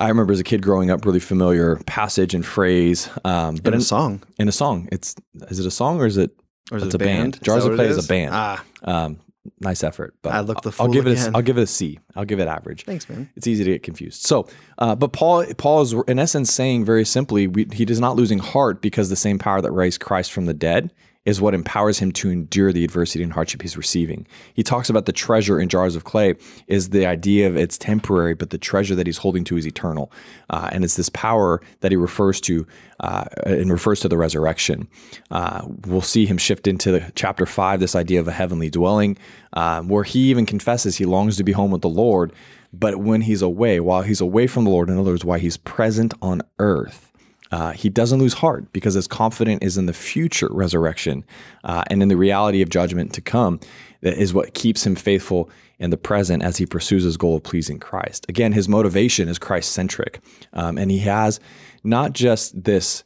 [SPEAKER 2] I remember as a kid growing up, really familiar passage and phrase.
[SPEAKER 1] Um, but in a song,
[SPEAKER 2] in a song, it's is it a song or is it?
[SPEAKER 1] Or is it a band? band?
[SPEAKER 2] Jars of Clay is? is? a band. Ah, um, nice effort. But
[SPEAKER 1] I look the
[SPEAKER 2] I'll give it. A, I'll give it a C. I'll give it average.
[SPEAKER 1] Thanks, man.
[SPEAKER 2] It's easy to get confused. So, uh, but Paul, Paul is in essence saying very simply, we, he is not losing heart because the same power that raised Christ from the dead is what empowers him to endure the adversity and hardship he's receiving. He talks about the treasure in jars of clay is the idea of it's temporary, but the treasure that he's holding to is eternal, uh, and it's this power that he refers to uh, and refers to the resurrection. Uh, we'll see him shift into chapter five this idea of a heavenly dwelling, uh, where he even confesses he longs to be home with the Lord. But when he's away, while he's away from the Lord, in other words, while he's present on earth, uh, he doesn't lose heart because his confidence is in the future resurrection uh, and in the reality of judgment to come that is what keeps him faithful in the present as he pursues his goal of pleasing Christ. Again, his motivation is Christ centric. Um, and he has not just this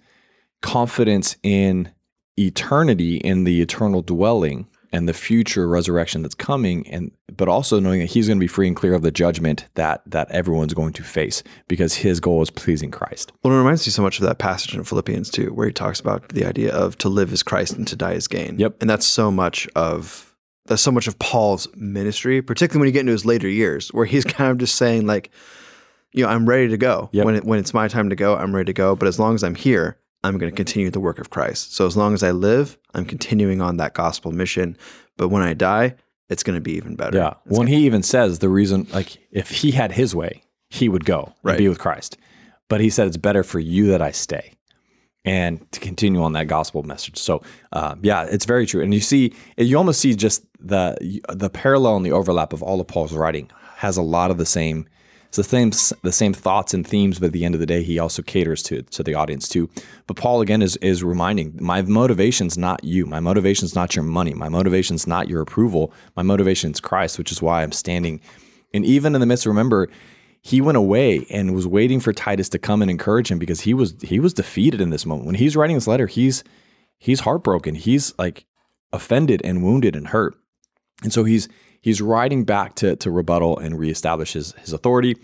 [SPEAKER 2] confidence in eternity, in the eternal dwelling, and the future resurrection that's coming and but also knowing that he's going to be free and clear of the judgment that that everyone's going to face because his goal is pleasing Christ.
[SPEAKER 1] Well, it reminds me so much of that passage in Philippians too, where he talks about the idea of to live is Christ and to die is gain.
[SPEAKER 2] Yep.
[SPEAKER 1] And that's so much of that's so much of Paul's ministry, particularly when you get into his later years, where he's [laughs] kind of just saying like, you know, I'm ready to go.
[SPEAKER 2] Yep.
[SPEAKER 1] When it, when it's my time to go, I'm ready to go. But as long as I'm here, I'm going to continue the work of Christ. So as long as I live, I'm continuing on that gospel mission. But when I die, it's going to be even better.
[SPEAKER 2] Yeah.
[SPEAKER 1] It's
[SPEAKER 2] when he even says the reason, like, if he had his way, he would go and
[SPEAKER 1] Right.
[SPEAKER 2] be with Christ. But he said it's better for you that I stay and to continue on that gospel message. So, uh, yeah, it's very true. And you see, you almost see just the the parallel and the overlap of all of Paul's writing has a lot of the same. It's the same the same thoughts and themes, but at the end of the day, he also caters to to the audience too. But Paul again is is reminding my motivation's not you. My motivation's not your money. My motivation's not your approval. My motivation's Christ, which is why I'm standing. And even in the midst, remember, he went away and was waiting for Titus to come and encourage him because he was he was defeated in this moment. When he's writing this letter, he's he's heartbroken. He's like offended and wounded and hurt. And so he's he's writing back to to rebuttal and reestablish his, his authority.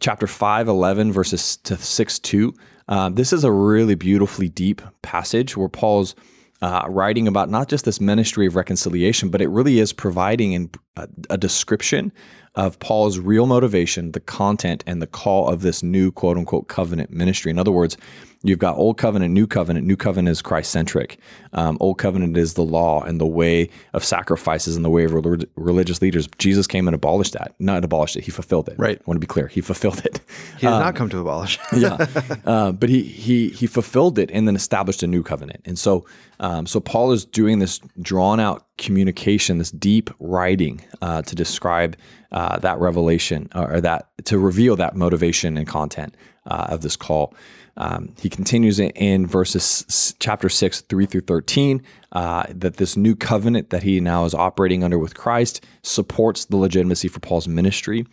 [SPEAKER 2] Chapter 5, 11, verses to 6, 2. Um, this is a really beautifully deep passage where Paul's uh, writing about not just this ministry of reconciliation, but it really is providing in, a, a description of Paul's real motivation, the content, and the call of this new quote unquote covenant ministry. In other words, you've got Old Covenant, New Covenant. New Covenant is Christ centric. Um, Old Covenant is the law and the way of sacrifices and the way of relig- religious leaders. Jesus came and abolished that. Not abolished it, he fulfilled it.
[SPEAKER 1] Right.
[SPEAKER 2] I want to be clear, he fulfilled it.
[SPEAKER 1] He did not come to abolish. [laughs]
[SPEAKER 2] yeah, uh, but he he he fulfilled it and then established a new covenant. And so, um, so Paul is doing this drawn out communication, this deep writing uh, to describe uh, that revelation or that to reveal that motivation and content uh, of this call. Um, he continues in, in verses chapter six, three through thirteen, uh, that this new covenant that he now is operating under with Christ supports the legitimacy for Paul's ministry.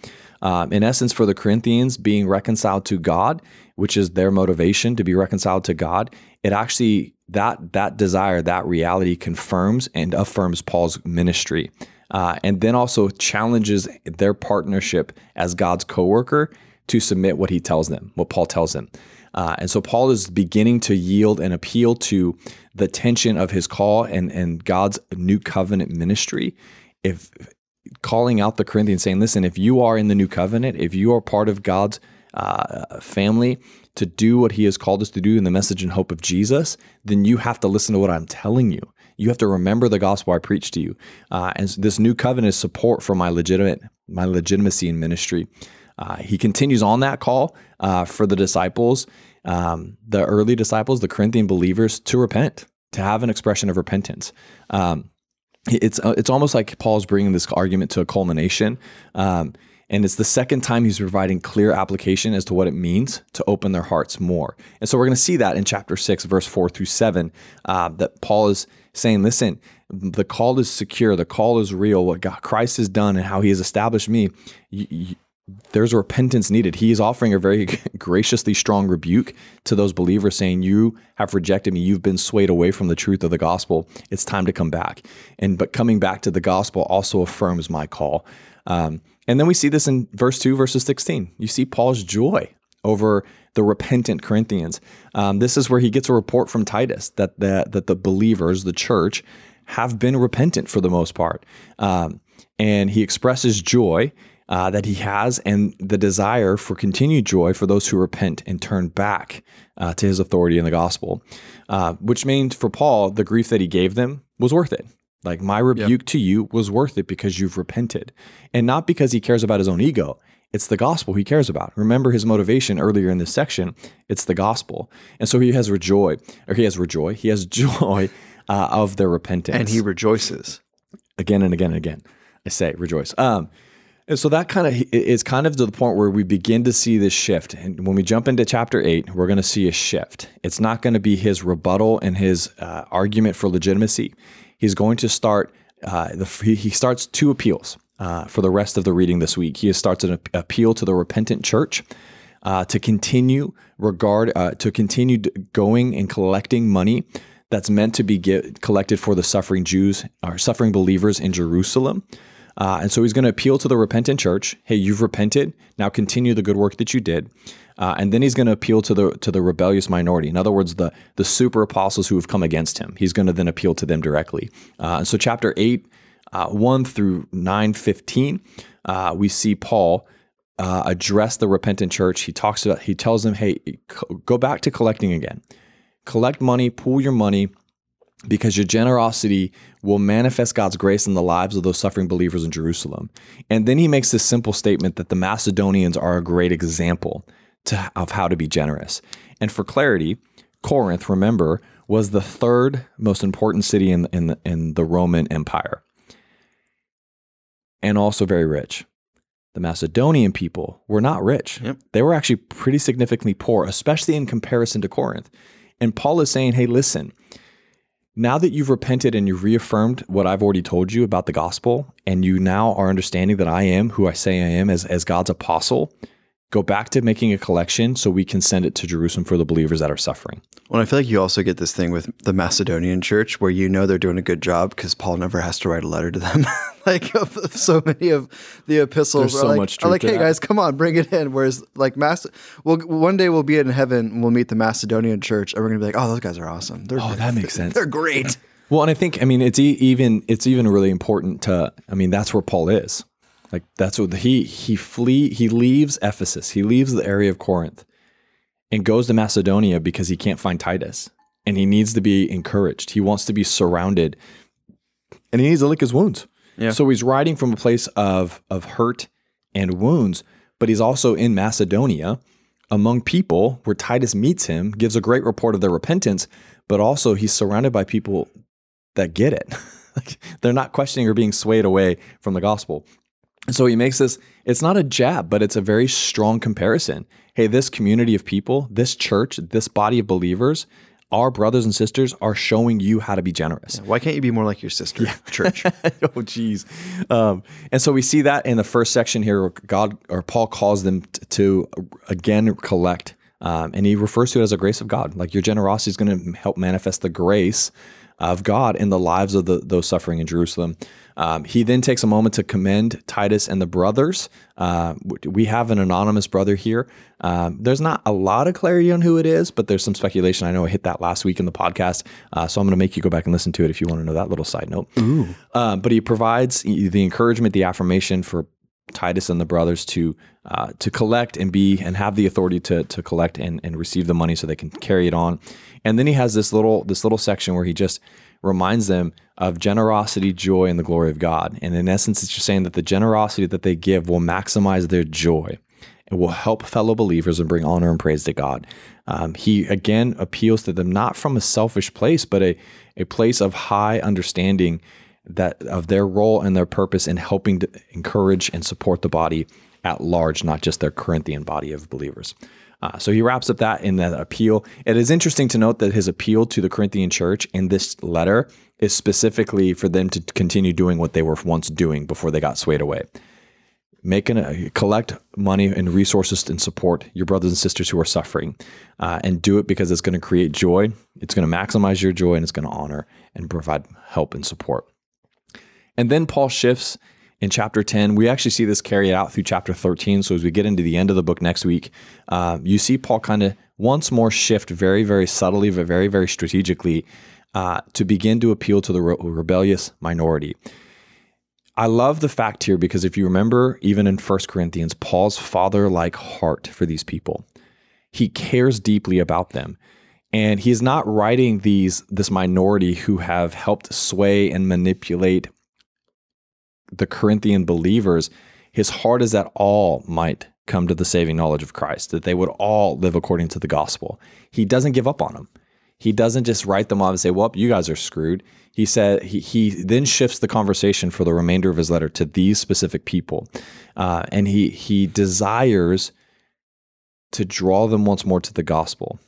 [SPEAKER 2] Um, in essence, for the Corinthians, being reconciled to God, which is their motivation to be reconciled to God, it actually that that desire, that reality confirms and affirms Paul's ministry, uh, and then also challenges their partnership as God's co-worker to submit what he tells them, what Paul tells them. Uh, and so Paul is beginning to yield and appeal to the tension of his call and, and God's new covenant ministry. If calling out the Corinthians, saying, listen, if you are in the new covenant, if you are part of God's uh, family to do what he has called us to do in the message and hope of Jesus, then you have to listen to what I'm telling you. You have to remember the gospel I preached to you. Uh, and this new covenant is support for my legitimate, my legitimacy in ministry. Uh, he continues on that call uh, for the disciples, um, the early disciples, the Corinthian believers, to repent, to have an expression of repentance. Um, it's uh, it's almost like Paul's bringing this argument to a culmination, um, and it's the second time he's providing clear application as to what it means to open their hearts more. And so we're going to see that in chapter six, verse four through seven, uh, that Paul is saying, "Listen, the call is secure, the call is real. What God, Christ has done and how He has established me." There's repentance needed. He is offering a very [laughs] graciously strong rebuke to those believers, saying, "You have rejected me. You've been swayed away from the truth of the gospel. It's time to come back." And but coming back to the gospel also affirms my call. Um, and then we see this in verse two, verses sixteen. You see Paul's joy over the repentant Corinthians. Um, this is where he gets a report from Titus that the, that the believers, the church, have been repentant for the most part, um, and he expresses joy uh, that he has and the desire for continued joy for those who repent and turn back uh, to his authority in the gospel, uh, which means for Paul, the grief that he gave them was worth it. Like my rebuke to you was worth it because you've repented and not because he cares about his own ego. It's the gospel he cares about. Remember his motivation earlier in this section. It's the gospel. And so he has rejoy, or he has rejoy. He has [laughs] joy uh, of their repentance.
[SPEAKER 1] And he rejoices.
[SPEAKER 2] again and again and again. I say rejoice. Um, and so that kind of is kind of to the point where we begin to see this shift. And when we jump into chapter eight, we're going to see a shift. It's not going to be his rebuttal and his uh, argument for legitimacy. He's going to start. Uh, the, he starts two appeals uh, for the rest of the reading this week. He starts an appeal to the repentant church uh, to continue regard uh, to continue going and collecting money that's meant to be get, collected for the suffering Jews or suffering believers in Jerusalem. Uh, and so he's going to appeal to the repentant church. Hey, you've repented. Now continue the good work that you did. Uh, and then he's going to appeal to the to the rebellious minority. In other words, the the super apostles who have come against him. He's going to then appeal to them directly. Uh, so chapter eight, uh, one through nine fifteen, uh, we see Paul. Uh, address the repentant church. He talks about. He tells them, "Hey, go back to collecting again. Collect money, pool your money, because your generosity will manifest God's grace in the lives of those suffering believers in Jerusalem. And then he makes this simple statement that the Macedonians are a great example to, of how to be generous. And for clarity, Corinth, remember, was the third most important city in, in, the, in the Roman Empire and also very rich. The Macedonian people were not rich.
[SPEAKER 1] Yep.
[SPEAKER 2] They were actually pretty significantly poor, especially in comparison to Corinth. And Paul is saying, hey, listen, now that you've repented and you've reaffirmed what I've already told you about the gospel, and you now are understanding that I am who I say I am as, as God's apostle, go back to making a collection so we can send it to Jerusalem for the believers that are suffering.
[SPEAKER 1] Well, I feel like you also get this thing with the Macedonian church where you know they're doing a good job because Paul never has to write a letter to them. [laughs] like so many of the epistles
[SPEAKER 2] There's
[SPEAKER 1] are
[SPEAKER 2] so
[SPEAKER 1] like,
[SPEAKER 2] much
[SPEAKER 1] are like hey
[SPEAKER 2] that.
[SPEAKER 1] guys, come on, bring it in. Whereas like Mac, well, one day we'll be in heaven and we'll meet the Macedonian church and we're gonna be like, oh, those guys are awesome. They're
[SPEAKER 2] Oh, that makes sense. [laughs]
[SPEAKER 1] They're great.
[SPEAKER 2] Well, and I think I mean it's e- even it's even really important to I mean that's where Paul is. Like that's what he he flee he leaves Ephesus. He leaves the area of Corinth and goes to Macedonia because he can't find Titus and he needs to be encouraged. He wants to be surrounded and he needs to lick his wounds.
[SPEAKER 1] Yeah.
[SPEAKER 2] So he's writing from a place of of hurt and wounds, but he's also in Macedonia among people where Titus meets him, gives a great report of their repentance, but also he's surrounded by people that get it. [laughs] like they're not questioning or being swayed away from the gospel. And so he makes this, it's not a jab, but it's a very strong comparison. Hey, this community of people, this church, this body of believers, our brothers and sisters are showing you how to be generous.
[SPEAKER 1] Why can't you be more like your sister church? [laughs]
[SPEAKER 2] oh, geez. Um, and so we see that in the first section here, where God or Paul calls them t- to again collect, um, and he refers to it as a grace of God. Like your generosity is going to help manifest the grace of God in the lives of the, those suffering in Jerusalem. Um, he then takes a moment to commend Titus and the brothers. Uh, we have an anonymous brother here. Um, there's not a lot of clarity on who it is, but there's some speculation. I know I hit that last week in the podcast, uh, so I'm going to make you go back and listen to it if you want to know that little side note. Um, but he provides the encouragement, the affirmation for Titus and the brothers to uh, to collect and be and have the authority to to collect and, and receive the money so they can carry it on. And then he has this little this little section where he just reminds them of generosity, joy, and the glory of God. And in essence, it's just saying that the generosity that they give will maximize their joy. It will help fellow believers and bring honor and praise to God. Um, he again appeals to them not from a selfish place, but a, a place of high understanding that of their role and their purpose in helping to encourage and support the body at large, not just their Corinthian body of believers. Uh, so he wraps up that in that appeal. It is interesting to note that his appeal to the Corinthian church in this letter is specifically for them to continue doing what they were once doing before they got swayed away. Making a, collect money and resources and support your brothers and sisters who are suffering, uh, and do it because it's going to create joy. It's going to maximize your joy, and it's going to honor and provide help and support. And then Paul shifts in chapter 10. We actually see this carried out through chapter 13. So as we get into the end of the book next week, uh, you see Paul kind of once more shift very, very subtly, but very, very strategically uh, to begin to appeal to the re- rebellious minority. I love the fact here because if you remember, even in 1 Corinthians, Paul's father like heart for these people, he cares deeply about them. And he's not writing these this minority who have helped sway and manipulate the Corinthian believers. His heart is that all might come to the saving knowledge of Christ, that they would all live according to the gospel. He doesn't give up on them. He doesn't just write them off and say, "Well, you guys are screwed." He said he he then shifts the conversation for the remainder of his letter to these specific people, uh, and he he desires to draw them once more to the gospel.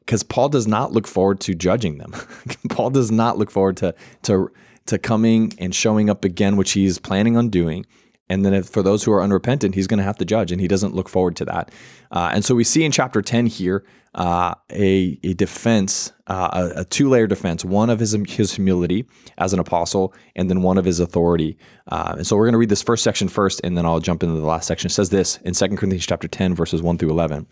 [SPEAKER 2] because Paul does not look forward to judging them. [laughs] Paul does not look forward to to to coming and showing up again, which he's planning on doing. And then if, for those who are unrepentant, he's going to have to judge, and he doesn't look forward to that. Uh, and so we see in chapter 10 here uh, a, a defense, uh, a, a two layer defense, one of his, his humility as an apostle, and then one of his authority. Uh, and so we're going to read this first section first, and then I'll jump into the last section. It says this in 2 Corinthians chapter 10, verses 1 through 11.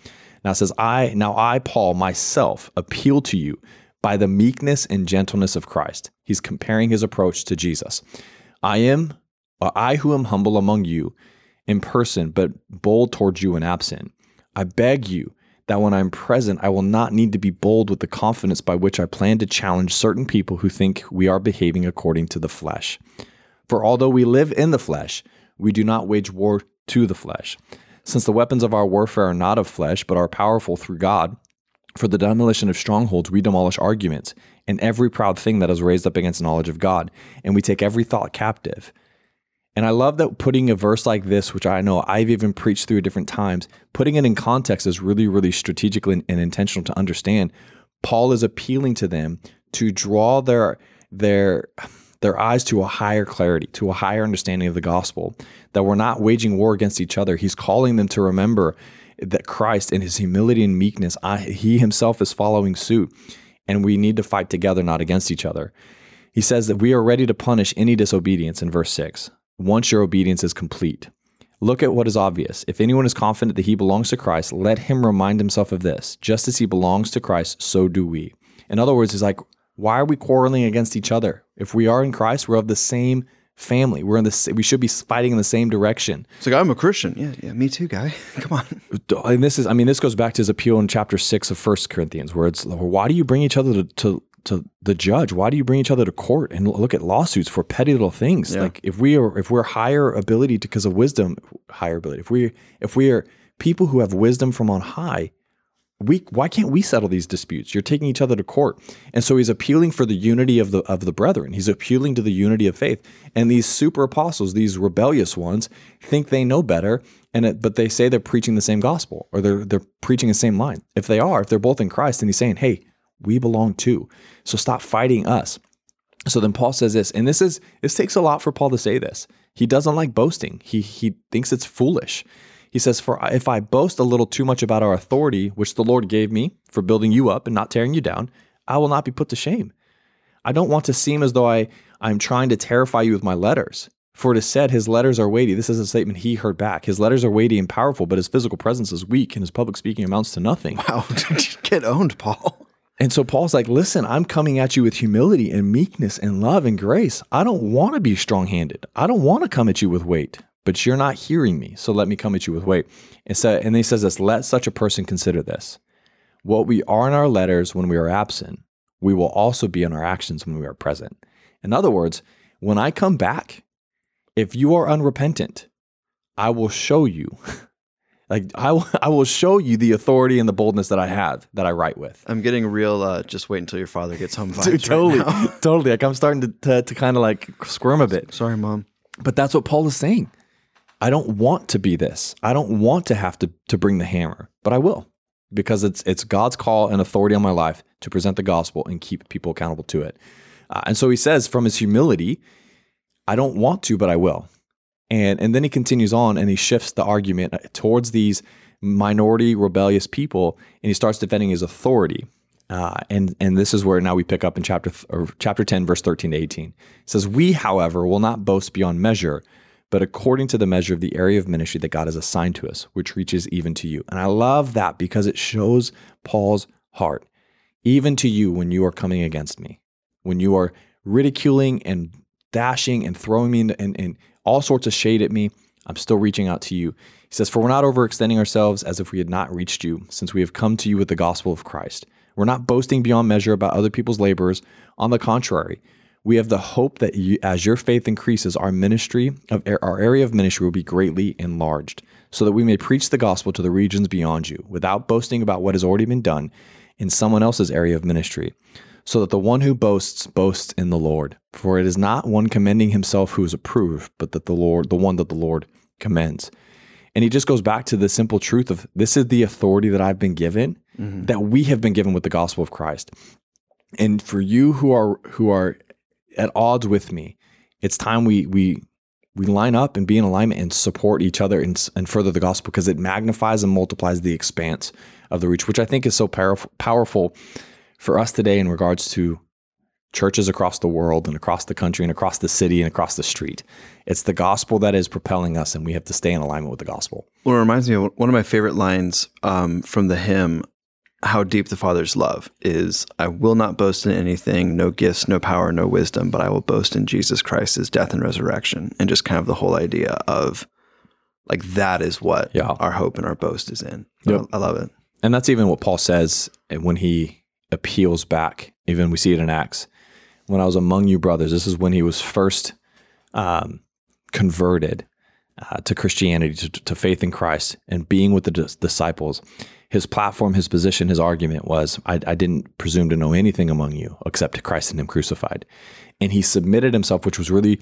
[SPEAKER 2] Now it says, I, now I, Paul, myself, appeal to you by the meekness and gentleness of Christ. He's comparing his approach to Jesus. I am I who am humble among you in person, but bold towards you in absent. I beg you that when I'm present, I will not need to be bold with the confidence by which I plan to challenge certain people who think we are behaving according to the flesh. For although we live in the flesh, we do not wage war to the flesh. Since the weapons of our warfare are not of flesh, but are powerful through God, for the demolition of strongholds, we demolish arguments and every proud thing that is raised up against knowledge of God, and we take every thought captive and I love that putting a verse like this, which I know I've even preached through at different times, putting it in context is really, really strategical and, and intentional to understand. Paul is appealing to them to draw their their their eyes to a higher clarity, to a higher understanding of the gospel, that we're not waging war against each other. He's calling them to remember that Christ, in his humility and meekness, I, he himself is following suit, and we need to fight together, not against each other. He says that we are ready to punish any disobedience in verse 6 once your obedience is complete. Look at what is obvious. If anyone is confident that he belongs to Christ, let him remind himself of this. Just as he belongs to Christ, so do we. In other words, he's like, why are we quarreling against each other? If we are in Christ, we're of the same family. We're in the we should be fighting in the same direction.
[SPEAKER 1] It's like I'm a Christian. Yeah, yeah, me too, guy. [laughs] Come on.
[SPEAKER 2] And this is, I mean, this goes back to his appeal in chapter six of First Corinthians, where it's, why do you bring each other to, to to the judge. Why do you bring each other to court and look at lawsuits for petty little things? Yeah. Like if we are if we're higher ability because of wisdom, higher ability. If we if we are people who have wisdom from on high, we why can't we settle these disputes? You're taking each other to court. And so he's appealing for the unity of the of the brethren. He's appealing to the unity of faith. And these super apostles, these rebellious ones, think they know better and it, but they say they're preaching the same gospel or they're they're preaching the same line. If they are, if they're both in Christ, then he's saying, "Hey, we belong too. So stop fighting us. So then Paul says this, and this is this takes a lot for Paul to say this. He doesn't like boasting. He he thinks it's foolish. He says, For if I boast a little too much about our authority, which the Lord gave me for building you up and not tearing you down, I will not be put to shame. I don't want to seem as though I, I'm trying to terrify you with my letters. For it is said, His letters are weighty. This is a statement he heard back. His letters are weighty and powerful, but his physical presence is weak, and his public speaking amounts to nothing.
[SPEAKER 1] Wow. [laughs] Get owned, Paul.
[SPEAKER 2] And so Paul's like, listen, I'm coming at you with humility and meekness and love and grace. I don't want to be strong handed. I don't want to come at you with weight, but you're not hearing me. So let me come at you with weight. And, so, and he says this let such a person consider this. What we are in our letters when we are absent, we will also be in our actions when we are present. In other words, when I come back, if you are unrepentant, I will show you [laughs] Like I, w- I will I will show you the authority and the boldness that I have that I write with.
[SPEAKER 1] I'm getting real. Uh, just wait until your father gets home. [laughs] Dude,
[SPEAKER 2] totally,
[SPEAKER 1] right
[SPEAKER 2] totally. Like I'm starting to to, to kind of like squirm a bit.
[SPEAKER 1] Sorry, mom.
[SPEAKER 2] But that's what Paul is saying. I don't want to be this. I don't want to have to to bring the hammer, but I will because it's it's God's call and authority on my life to present the gospel and keep people accountable to it. Uh, and so he says, from his humility, I don't want to, but I will. And, and then he continues on and he shifts the argument towards these minority rebellious people and he starts defending his authority. Uh, and and this is where now we pick up in chapter th- chapter 10 verse 13 to 18 it says we however will not boast beyond measure but according to the measure of the area of ministry that god has assigned to us which reaches even to you and i love that because it shows paul's heart even to you when you are coming against me when you are ridiculing and dashing and throwing me and all sorts of shade at me, I'm still reaching out to you. He says, For we're not overextending ourselves as if we had not reached you, since we have come to you with the gospel of Christ. We're not boasting beyond measure about other people's labors. On the contrary, we have the hope that you, as your faith increases, our ministry of our area of ministry will be greatly enlarged, so that we may preach the gospel to the regions beyond you, without boasting about what has already been done in someone else's area of ministry, so that the one who boasts boasts in the Lord. For it is not one commending himself who is approved, but that the Lord, the one that the Lord commends. And he just goes back to the simple truth of this is the authority that I've been given, mm-hmm. that we have been given with the gospel of Christ. And for you who are who are at odds with me, it's time we we we line up and be in alignment and support each other and, and further the gospel because it magnifies and multiplies the expanse of the reach, which I think is so powerful, powerful for us today in regards to churches across the world and across the country and across the city and across the street. It's the gospel that is propelling us, and we have to stay in alignment with the gospel.
[SPEAKER 1] Well, it reminds me of one of my favorite lines um, from the hymn how deep the Father's love is. I will not boast in anything, no gifts, no power, no wisdom, but I will boast in Jesus Christ, his death and resurrection. And just kind of the whole idea of like that is what yeah. our hope and our boast is in. Yep. I, I love it.
[SPEAKER 2] And that's even what Paul says when he appeals back. Even we see it in Acts. When I was among you, brothers, this is when he was first um, converted uh, to Christianity, to, to, faith in Christ, and being with the disciples his platform, his position, his argument was I, I, didn't presume to know anything among you except Christ and Him crucified. And he submitted himself, which was really,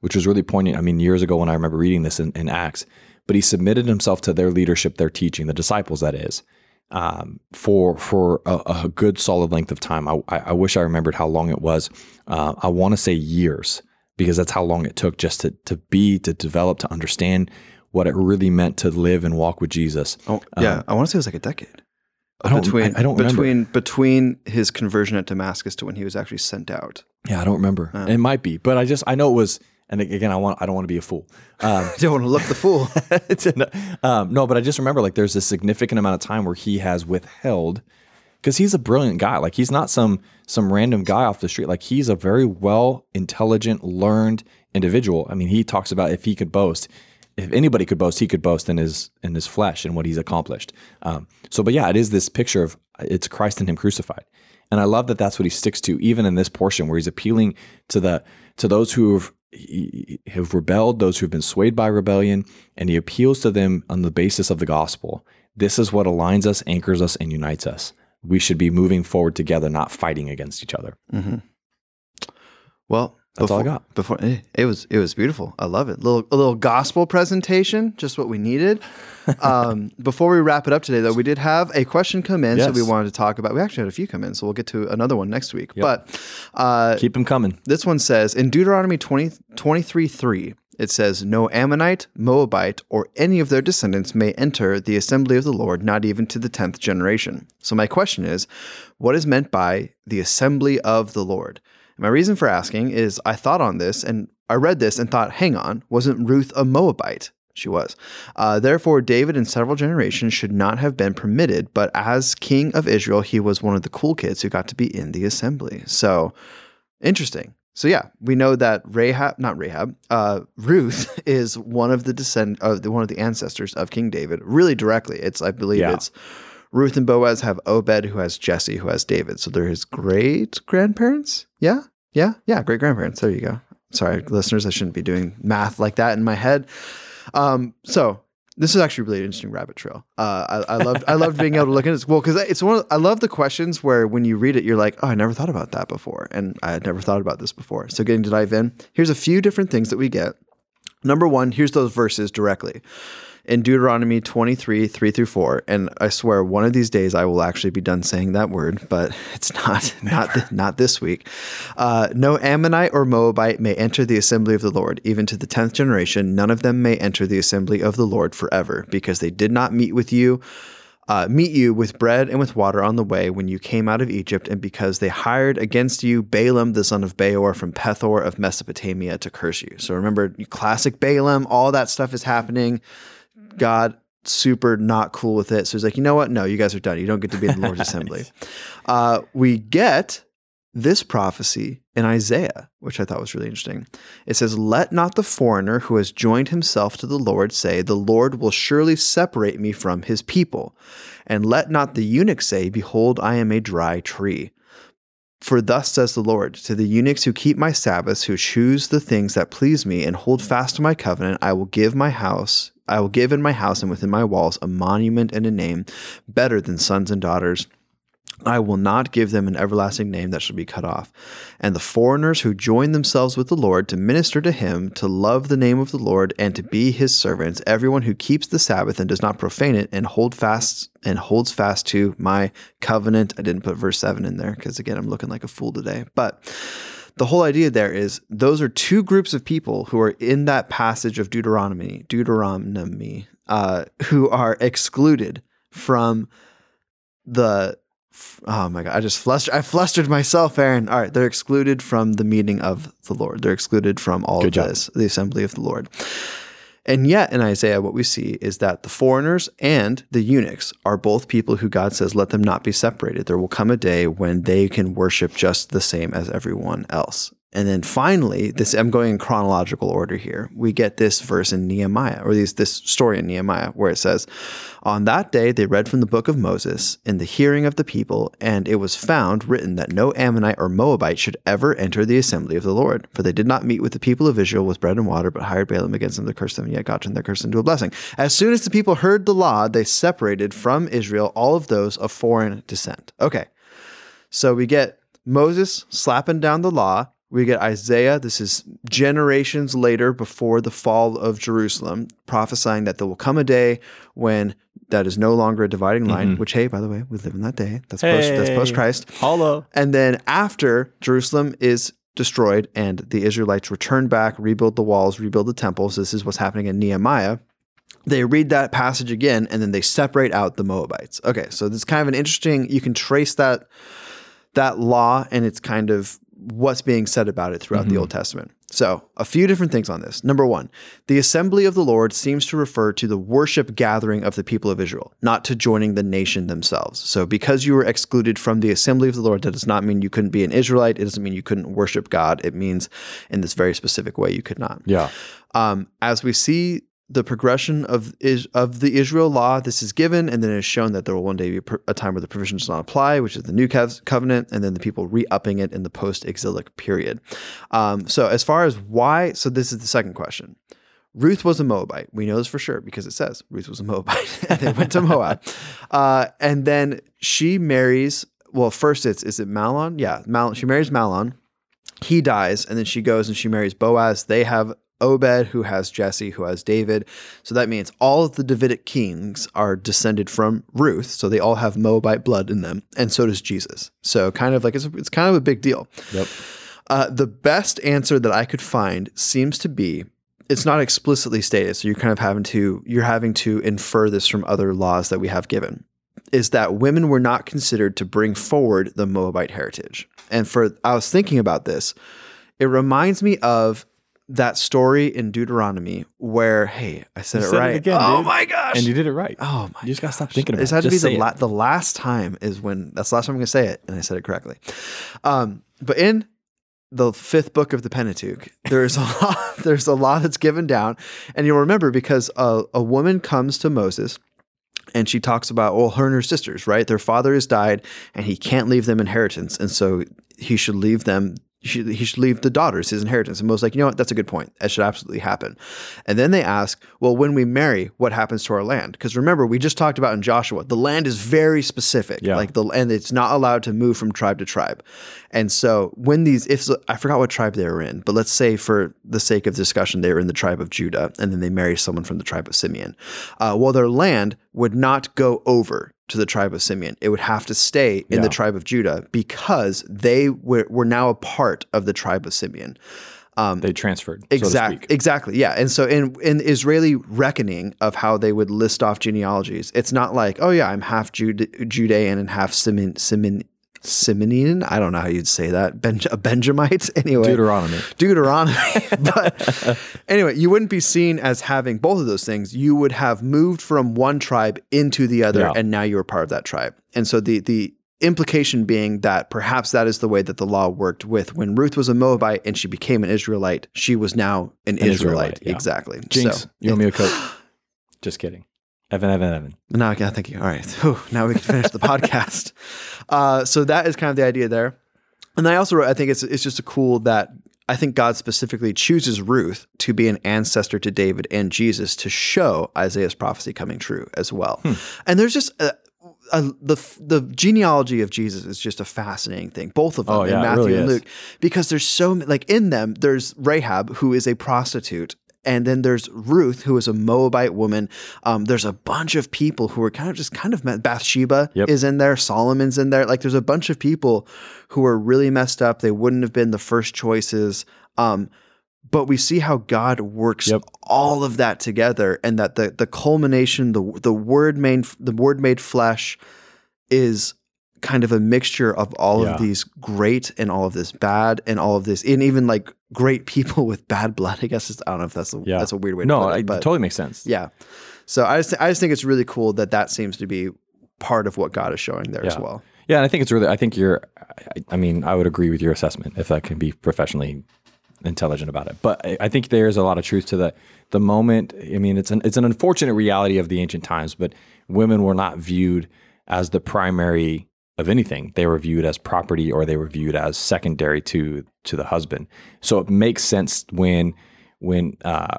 [SPEAKER 2] which was really poignant. I mean, years ago when I remember reading this in, in Acts, but he submitted himself to their leadership, their teaching, the disciples, that is, um, for for a, a, good solid length of time. I, I, wish I remembered how long it was. Uh, I want to say years because that's how long it took just to to be to develop to understand what it really meant to live and walk with Jesus.
[SPEAKER 1] Oh, yeah. Um, I want to say it was like a decade.
[SPEAKER 2] I don't, between, I, I don't
[SPEAKER 1] between,
[SPEAKER 2] remember.
[SPEAKER 1] Between his conversion at Damascus to when he was actually sent out.
[SPEAKER 2] Yeah, I don't remember. Uh, it might be, but I just, I know it was, and again, I want, I don't want to be a fool.
[SPEAKER 1] Um, [laughs] don't want to look the fool. [laughs]
[SPEAKER 2] um, no, but I just remember like there's a significant amount of time where he has withheld because he's a brilliant guy. Like he's not some some random guy off the street. Like he's a very well intelligent, learned individual. I mean, he talks about if he could boast, if anybody could boast, he could boast in his in his flesh and what he's accomplished. Um, so, but yeah, it is this picture of it's Christ and Him crucified, and I love that that's what he sticks to, even in this portion where he's appealing to the to those who have have rebelled, those who have been swayed by rebellion, and he appeals to them on the basis of the gospel. This is what aligns us, anchors us, and unites us. We should be moving forward together, not fighting against each other.
[SPEAKER 1] Mm-hmm. Well,
[SPEAKER 2] that's
[SPEAKER 1] before,
[SPEAKER 2] all I got.
[SPEAKER 1] Before it, eh, was it was beautiful. I love it. Little a little gospel presentation, just what we needed. [laughs] um, before we wrap it up today, though, we did have a question come in, yes. so we wanted to talk about. We actually had a few come in, so we'll get to another one next week. Yep. But
[SPEAKER 2] uh, keep them coming.
[SPEAKER 1] This one says in Deuteronomy 20, 23 3, it says, No Ammonite, Moabite, or any of their descendants may enter the assembly of the Lord, not even to the tenth generation. So, my question is, what is meant by the assembly of the Lord? My reason for asking is I thought on this and I read this and thought, hang on, wasn't Ruth a Moabite? She was. Uh, Therefore, David and several generations should not have been permitted, but as king of Israel, he was one of the cool kids who got to be in the assembly. So, interesting. So yeah, we know that Rahab, not Rahab, uh, Ruth [laughs] is one of the descend of the, one of the ancestors of King David. Really directly, it's I believe yeah. it's Ruth and Boaz have Obed, who has Jesse, who has David. So they're his great grandparents. Yeah, yeah, yeah, great grandparents. There you go. Sorry, listeners, I shouldn't be doing math like that in my head. Um, so this is actually really interesting rabbit trail. Uh, I, I loved I loved being able to look at it. Well, because it's one. Of, I love the questions where when you read it, you're like, oh, I never thought about that before, and I had never thought about this before. So getting to dive in, here's a few different things that we get. Number one, here's those verses directly in Deuteronomy 23, 3 through 4. And I swear one of these days I will actually be done saying that word, but [laughs] it's not, [laughs] not, th- not this week. Uh, no Ammonite or Moabite may enter the assembly of the Lord, even to the 10th generation. None of them may enter the assembly of the Lord forever, because they did not meet with you. Uh, meet you with bread and with water on the way when you came out of Egypt, and because they hired against you Balaam the son of Beor from Pethor of Mesopotamia to curse you. So remember, classic Balaam, all that stuff is happening. God super not cool with it. So he's like, you know what? No, you guys are done. You don't get to be in the Lord's [laughs] assembly. Uh, we get this prophecy in Isaiah, which I thought was really interesting. It says, Let not the foreigner who has joined himself to the Lord say, The Lord will surely separate me from his people. And let not the eunuch say, Behold, I am a dry tree. For thus says the Lord to the eunuchs who keep my Sabbaths, who choose the things that please me, and hold fast to my covenant, I will give my house, I will give in my house and within my walls a monument and a name better than sons and daughters. I will not give them an everlasting name that shall be cut off. And the foreigners who join themselves with the Lord to minister to him, to love the name of the Lord, and to be his servants, everyone who keeps the Sabbath and does not profane it, and hold fast and holds fast to my covenant. I didn't put verse seven in there because again I'm looking like a fool today. But the whole idea there is those are two groups of people who are in that passage of Deuteronomy, Deuteronomy, uh, who are excluded from the oh my god, I just flustered. I flustered myself, Aaron. All right, they're excluded from the meeting of the Lord. They're excluded from all
[SPEAKER 2] Good
[SPEAKER 1] of
[SPEAKER 2] job.
[SPEAKER 1] this, the assembly of the Lord. And yet in Isaiah, what we see is that the foreigners and the eunuchs are both people who God says, let them not be separated. There will come a day when they can worship just the same as everyone else. And then finally, this I'm going in chronological order here. We get this verse in Nehemiah, or these, this story in Nehemiah, where it says, On that day they read from the book of Moses in the hearing of the people, and it was found written that no Ammonite or Moabite should ever enter the assembly of the Lord, for they did not meet with the people of Israel with bread and water, but hired Balaam against them to curse them, and yet God turned their curse into a blessing. As soon as the people heard the law, they separated from Israel all of those of foreign descent. Okay, so we get Moses slapping down the law. We get Isaiah, this is generations later before the fall of Jerusalem, prophesying that there will come a day when that is no longer a dividing line, mm-hmm. which, hey, by the way, we live in that day. That's post, that's
[SPEAKER 2] Hey.
[SPEAKER 1] post Christ.
[SPEAKER 2] Hello.
[SPEAKER 1] And then after Jerusalem is destroyed and the Israelites return back, rebuild the walls, rebuild the temples, this is what's happening in Nehemiah. They read that passage again and then they separate out the Moabites. Okay, so this is kind of an interesting, you can trace that that law and it's kind of what's being said about it throughout the Old Testament. So, a few different things on this. Number one, the assembly of the Lord seems to refer to the worship gathering of the people of Israel, not to joining the nation themselves. So, because you were excluded from the assembly of the Lord, that does not mean you couldn't be an Israelite. It doesn't mean you couldn't worship God. It means in this very specific way you could not.
[SPEAKER 2] Yeah.
[SPEAKER 1] Um, as we see the progression of is of the Israel law, this is given, and then it is shown that there will one day be a time where the provision does not apply, which is the new covenant, and then the people re-upping it in the post-exilic period. Um, so, as far as why, so this is the second question. Ruth was a Moabite. We know this for sure because it says Ruth was a Moabite. [laughs] and they went to Moab, [laughs] uh, and then she marries. Well, first it's is it Mahlon? Yeah, Mahlon. She marries Mahlon he dies and then she goes and she marries Boaz. They have Obed, who has Jesse, who has David. So that means all of the Davidic kings are descended from Ruth. So they all have Moabite blood in them. And so does Jesus. So kind of like it's, it's kind of a big deal.
[SPEAKER 2] Yep.
[SPEAKER 1] Uh, the best answer that I could find seems to be it's not explicitly stated, so you're kind of having to you're having to infer this from other laws that we have given. Is that women were not considered to bring forward the Moabite heritage. And for I was thinking about this, it reminds me of that story in Deuteronomy where, hey, I said
[SPEAKER 2] You
[SPEAKER 1] it
[SPEAKER 2] said it
[SPEAKER 1] right.
[SPEAKER 2] again,
[SPEAKER 1] oh
[SPEAKER 2] dude.
[SPEAKER 1] my gosh.
[SPEAKER 2] And you did it right.
[SPEAKER 1] Oh my
[SPEAKER 2] You just gotta stop thinking about it.
[SPEAKER 1] This had to be the, la- the last time is when that's the last time I'm going to say it, and I said it correctly. Um, but in the fifth book of the Pentateuch, there's a [laughs] lot. There's a lot that's given down, and you'll remember because a, a woman comes to Moses. And she talks about, well, her and her sisters, right? Their father has died, and he can't leave them inheritance, and so he should leave them. He should, he should leave the daughters his inheritance. And Moses like, you know what? That's a good point. That should absolutely happen. And then they ask, well, when we marry, what happens to our land? Because remember, we just talked about in Joshua, the land is very specific.
[SPEAKER 2] Yeah.
[SPEAKER 1] Like the and it's not allowed to move from tribe to tribe. And so when these, if I forgot what tribe they were in, but let's say for the sake of discussion, they were in the tribe of Judah, and then they marry someone from the tribe of Simeon. Uh, well, their land would not go over to the tribe of Simeon. It would have to stay in
[SPEAKER 2] Yeah.
[SPEAKER 1] the tribe of Judah because they were, were now a part of the tribe of Simeon.
[SPEAKER 2] Um, they transferred.
[SPEAKER 1] Exactly.
[SPEAKER 2] speak.
[SPEAKER 1] Exactly. Yeah. And so in in Israeli reckoning of how they would list off genealogies, it's not like, oh yeah, I'm half Jude- Judean and half Simeon Simeon Simeonian. I don't know how you'd say that. Ben- a Benjamite. [laughs] Anyway.
[SPEAKER 2] Deuteronomy.
[SPEAKER 1] Deuteronomy. [laughs] but anyway, you wouldn't be seen as having both of those things. You would have moved from one tribe into the other,
[SPEAKER 2] Yeah.
[SPEAKER 1] and now you were part of that tribe. And so the the implication being that perhaps that is the way that the law worked with when Ruth was a Moabite and she became an Israelite, she was now an, Israelite.
[SPEAKER 2] Israelite, yeah.
[SPEAKER 1] Exactly.
[SPEAKER 2] Jinx,
[SPEAKER 1] So,
[SPEAKER 2] you owe me a coat. Just kidding. Evan, Evan, Evan.
[SPEAKER 1] now, yeah, thank you. All right. [laughs] Whew, now we can finish the [laughs] podcast. Uh, so that is kind of the idea there. And I also wrote, I think it's it's just a cool that I think God specifically chooses Ruth to be an ancestor to David and Jesus to show Isaiah's prophecy coming true as well.
[SPEAKER 2] Hmm.
[SPEAKER 1] And there's just a, a, the the genealogy of Jesus is just a fascinating thing. Both of them
[SPEAKER 2] Oh,
[SPEAKER 1] in
[SPEAKER 2] yeah, it
[SPEAKER 1] Matthew
[SPEAKER 2] really
[SPEAKER 1] and
[SPEAKER 2] is.
[SPEAKER 1] Luke, because there's so like in them there's Rahab who is a prostitute. And then there's Ruth, who is a Moabite woman. Um, there's a bunch of people who are kind of just kind of met. Bathsheba
[SPEAKER 2] Yep.
[SPEAKER 1] is in there. Solomon's in there. Like there's a bunch of people who are really messed up. They wouldn't have been the first choices. Um, but we see how God works
[SPEAKER 2] Yep.
[SPEAKER 1] all of that together, and that the the culmination, the the word made the word made flesh, is kind of a mixture of all
[SPEAKER 2] Yeah.
[SPEAKER 1] of these great and all of this bad and all of this, and even like great people [laughs] with bad blood. I guess it's, I don't know if that's a,
[SPEAKER 2] Yeah.
[SPEAKER 1] that's a weird way.
[SPEAKER 2] No,
[SPEAKER 1] to put
[SPEAKER 2] it
[SPEAKER 1] it,
[SPEAKER 2] totally makes sense.
[SPEAKER 1] yeah. So I just I just think it's really cool that that seems to be part of what God is showing there as well.
[SPEAKER 2] Yeah, and I think it's really. I think you're. I, I mean, I would agree with your assessment if I can be professionally intelligent about it. But I, I think there's a lot of truth to the the moment. I mean, it's an it's an unfortunate reality of the ancient times, but women were not viewed as the primary of anything. They were viewed as property, or they were viewed as secondary to to the husband. So it makes sense when when uh,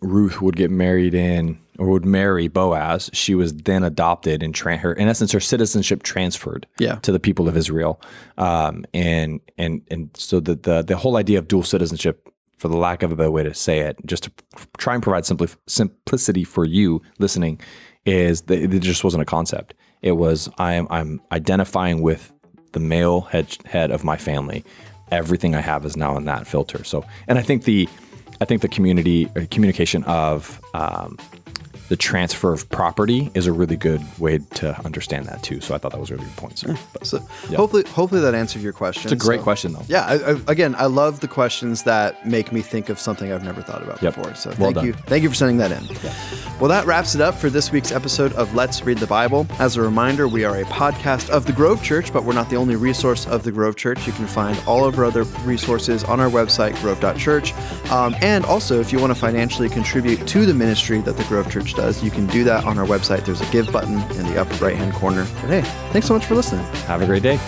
[SPEAKER 2] Ruth would get married in or would marry Boaz, she was then adopted and tra- her in essence her citizenship transferred
[SPEAKER 1] Yeah.
[SPEAKER 2] to the people of Israel. Um, and and and so the, the the whole idea of dual citizenship, for the lack of a better way to say it, just to try and provide simpli- simplicity for you listening, is that it just wasn't a concept. It was I am I'm identifying with the male head head of my family. Everything I have is now in that filter. So, and I think the I think the community uh, communication of um, the transfer of property is a really good way to understand that too. So I thought that was a really good point. So, but
[SPEAKER 1] So hopefully hopefully that answered your question.
[SPEAKER 2] it's a great
[SPEAKER 1] So-
[SPEAKER 2] question though.
[SPEAKER 1] Yeah, I, I, again, I love the questions that make me think of something I've never thought about
[SPEAKER 2] Yep.
[SPEAKER 1] before. So
[SPEAKER 2] Well
[SPEAKER 1] thank
[SPEAKER 2] done.
[SPEAKER 1] you, thank you for sending that in. Well, that wraps it up for this week's episode of Let's Read the Bible. As a reminder, we are a podcast of the Grove Church, but we're not the only resource of the Grove Church. You can find all of our other resources on our website, grove.church. Um, and also, if you want to financially contribute to the ministry that the Grove Church does, you can do that on our website. There's a give button in the upper right hand corner. But hey, thanks so much for listening.
[SPEAKER 2] Have a great day.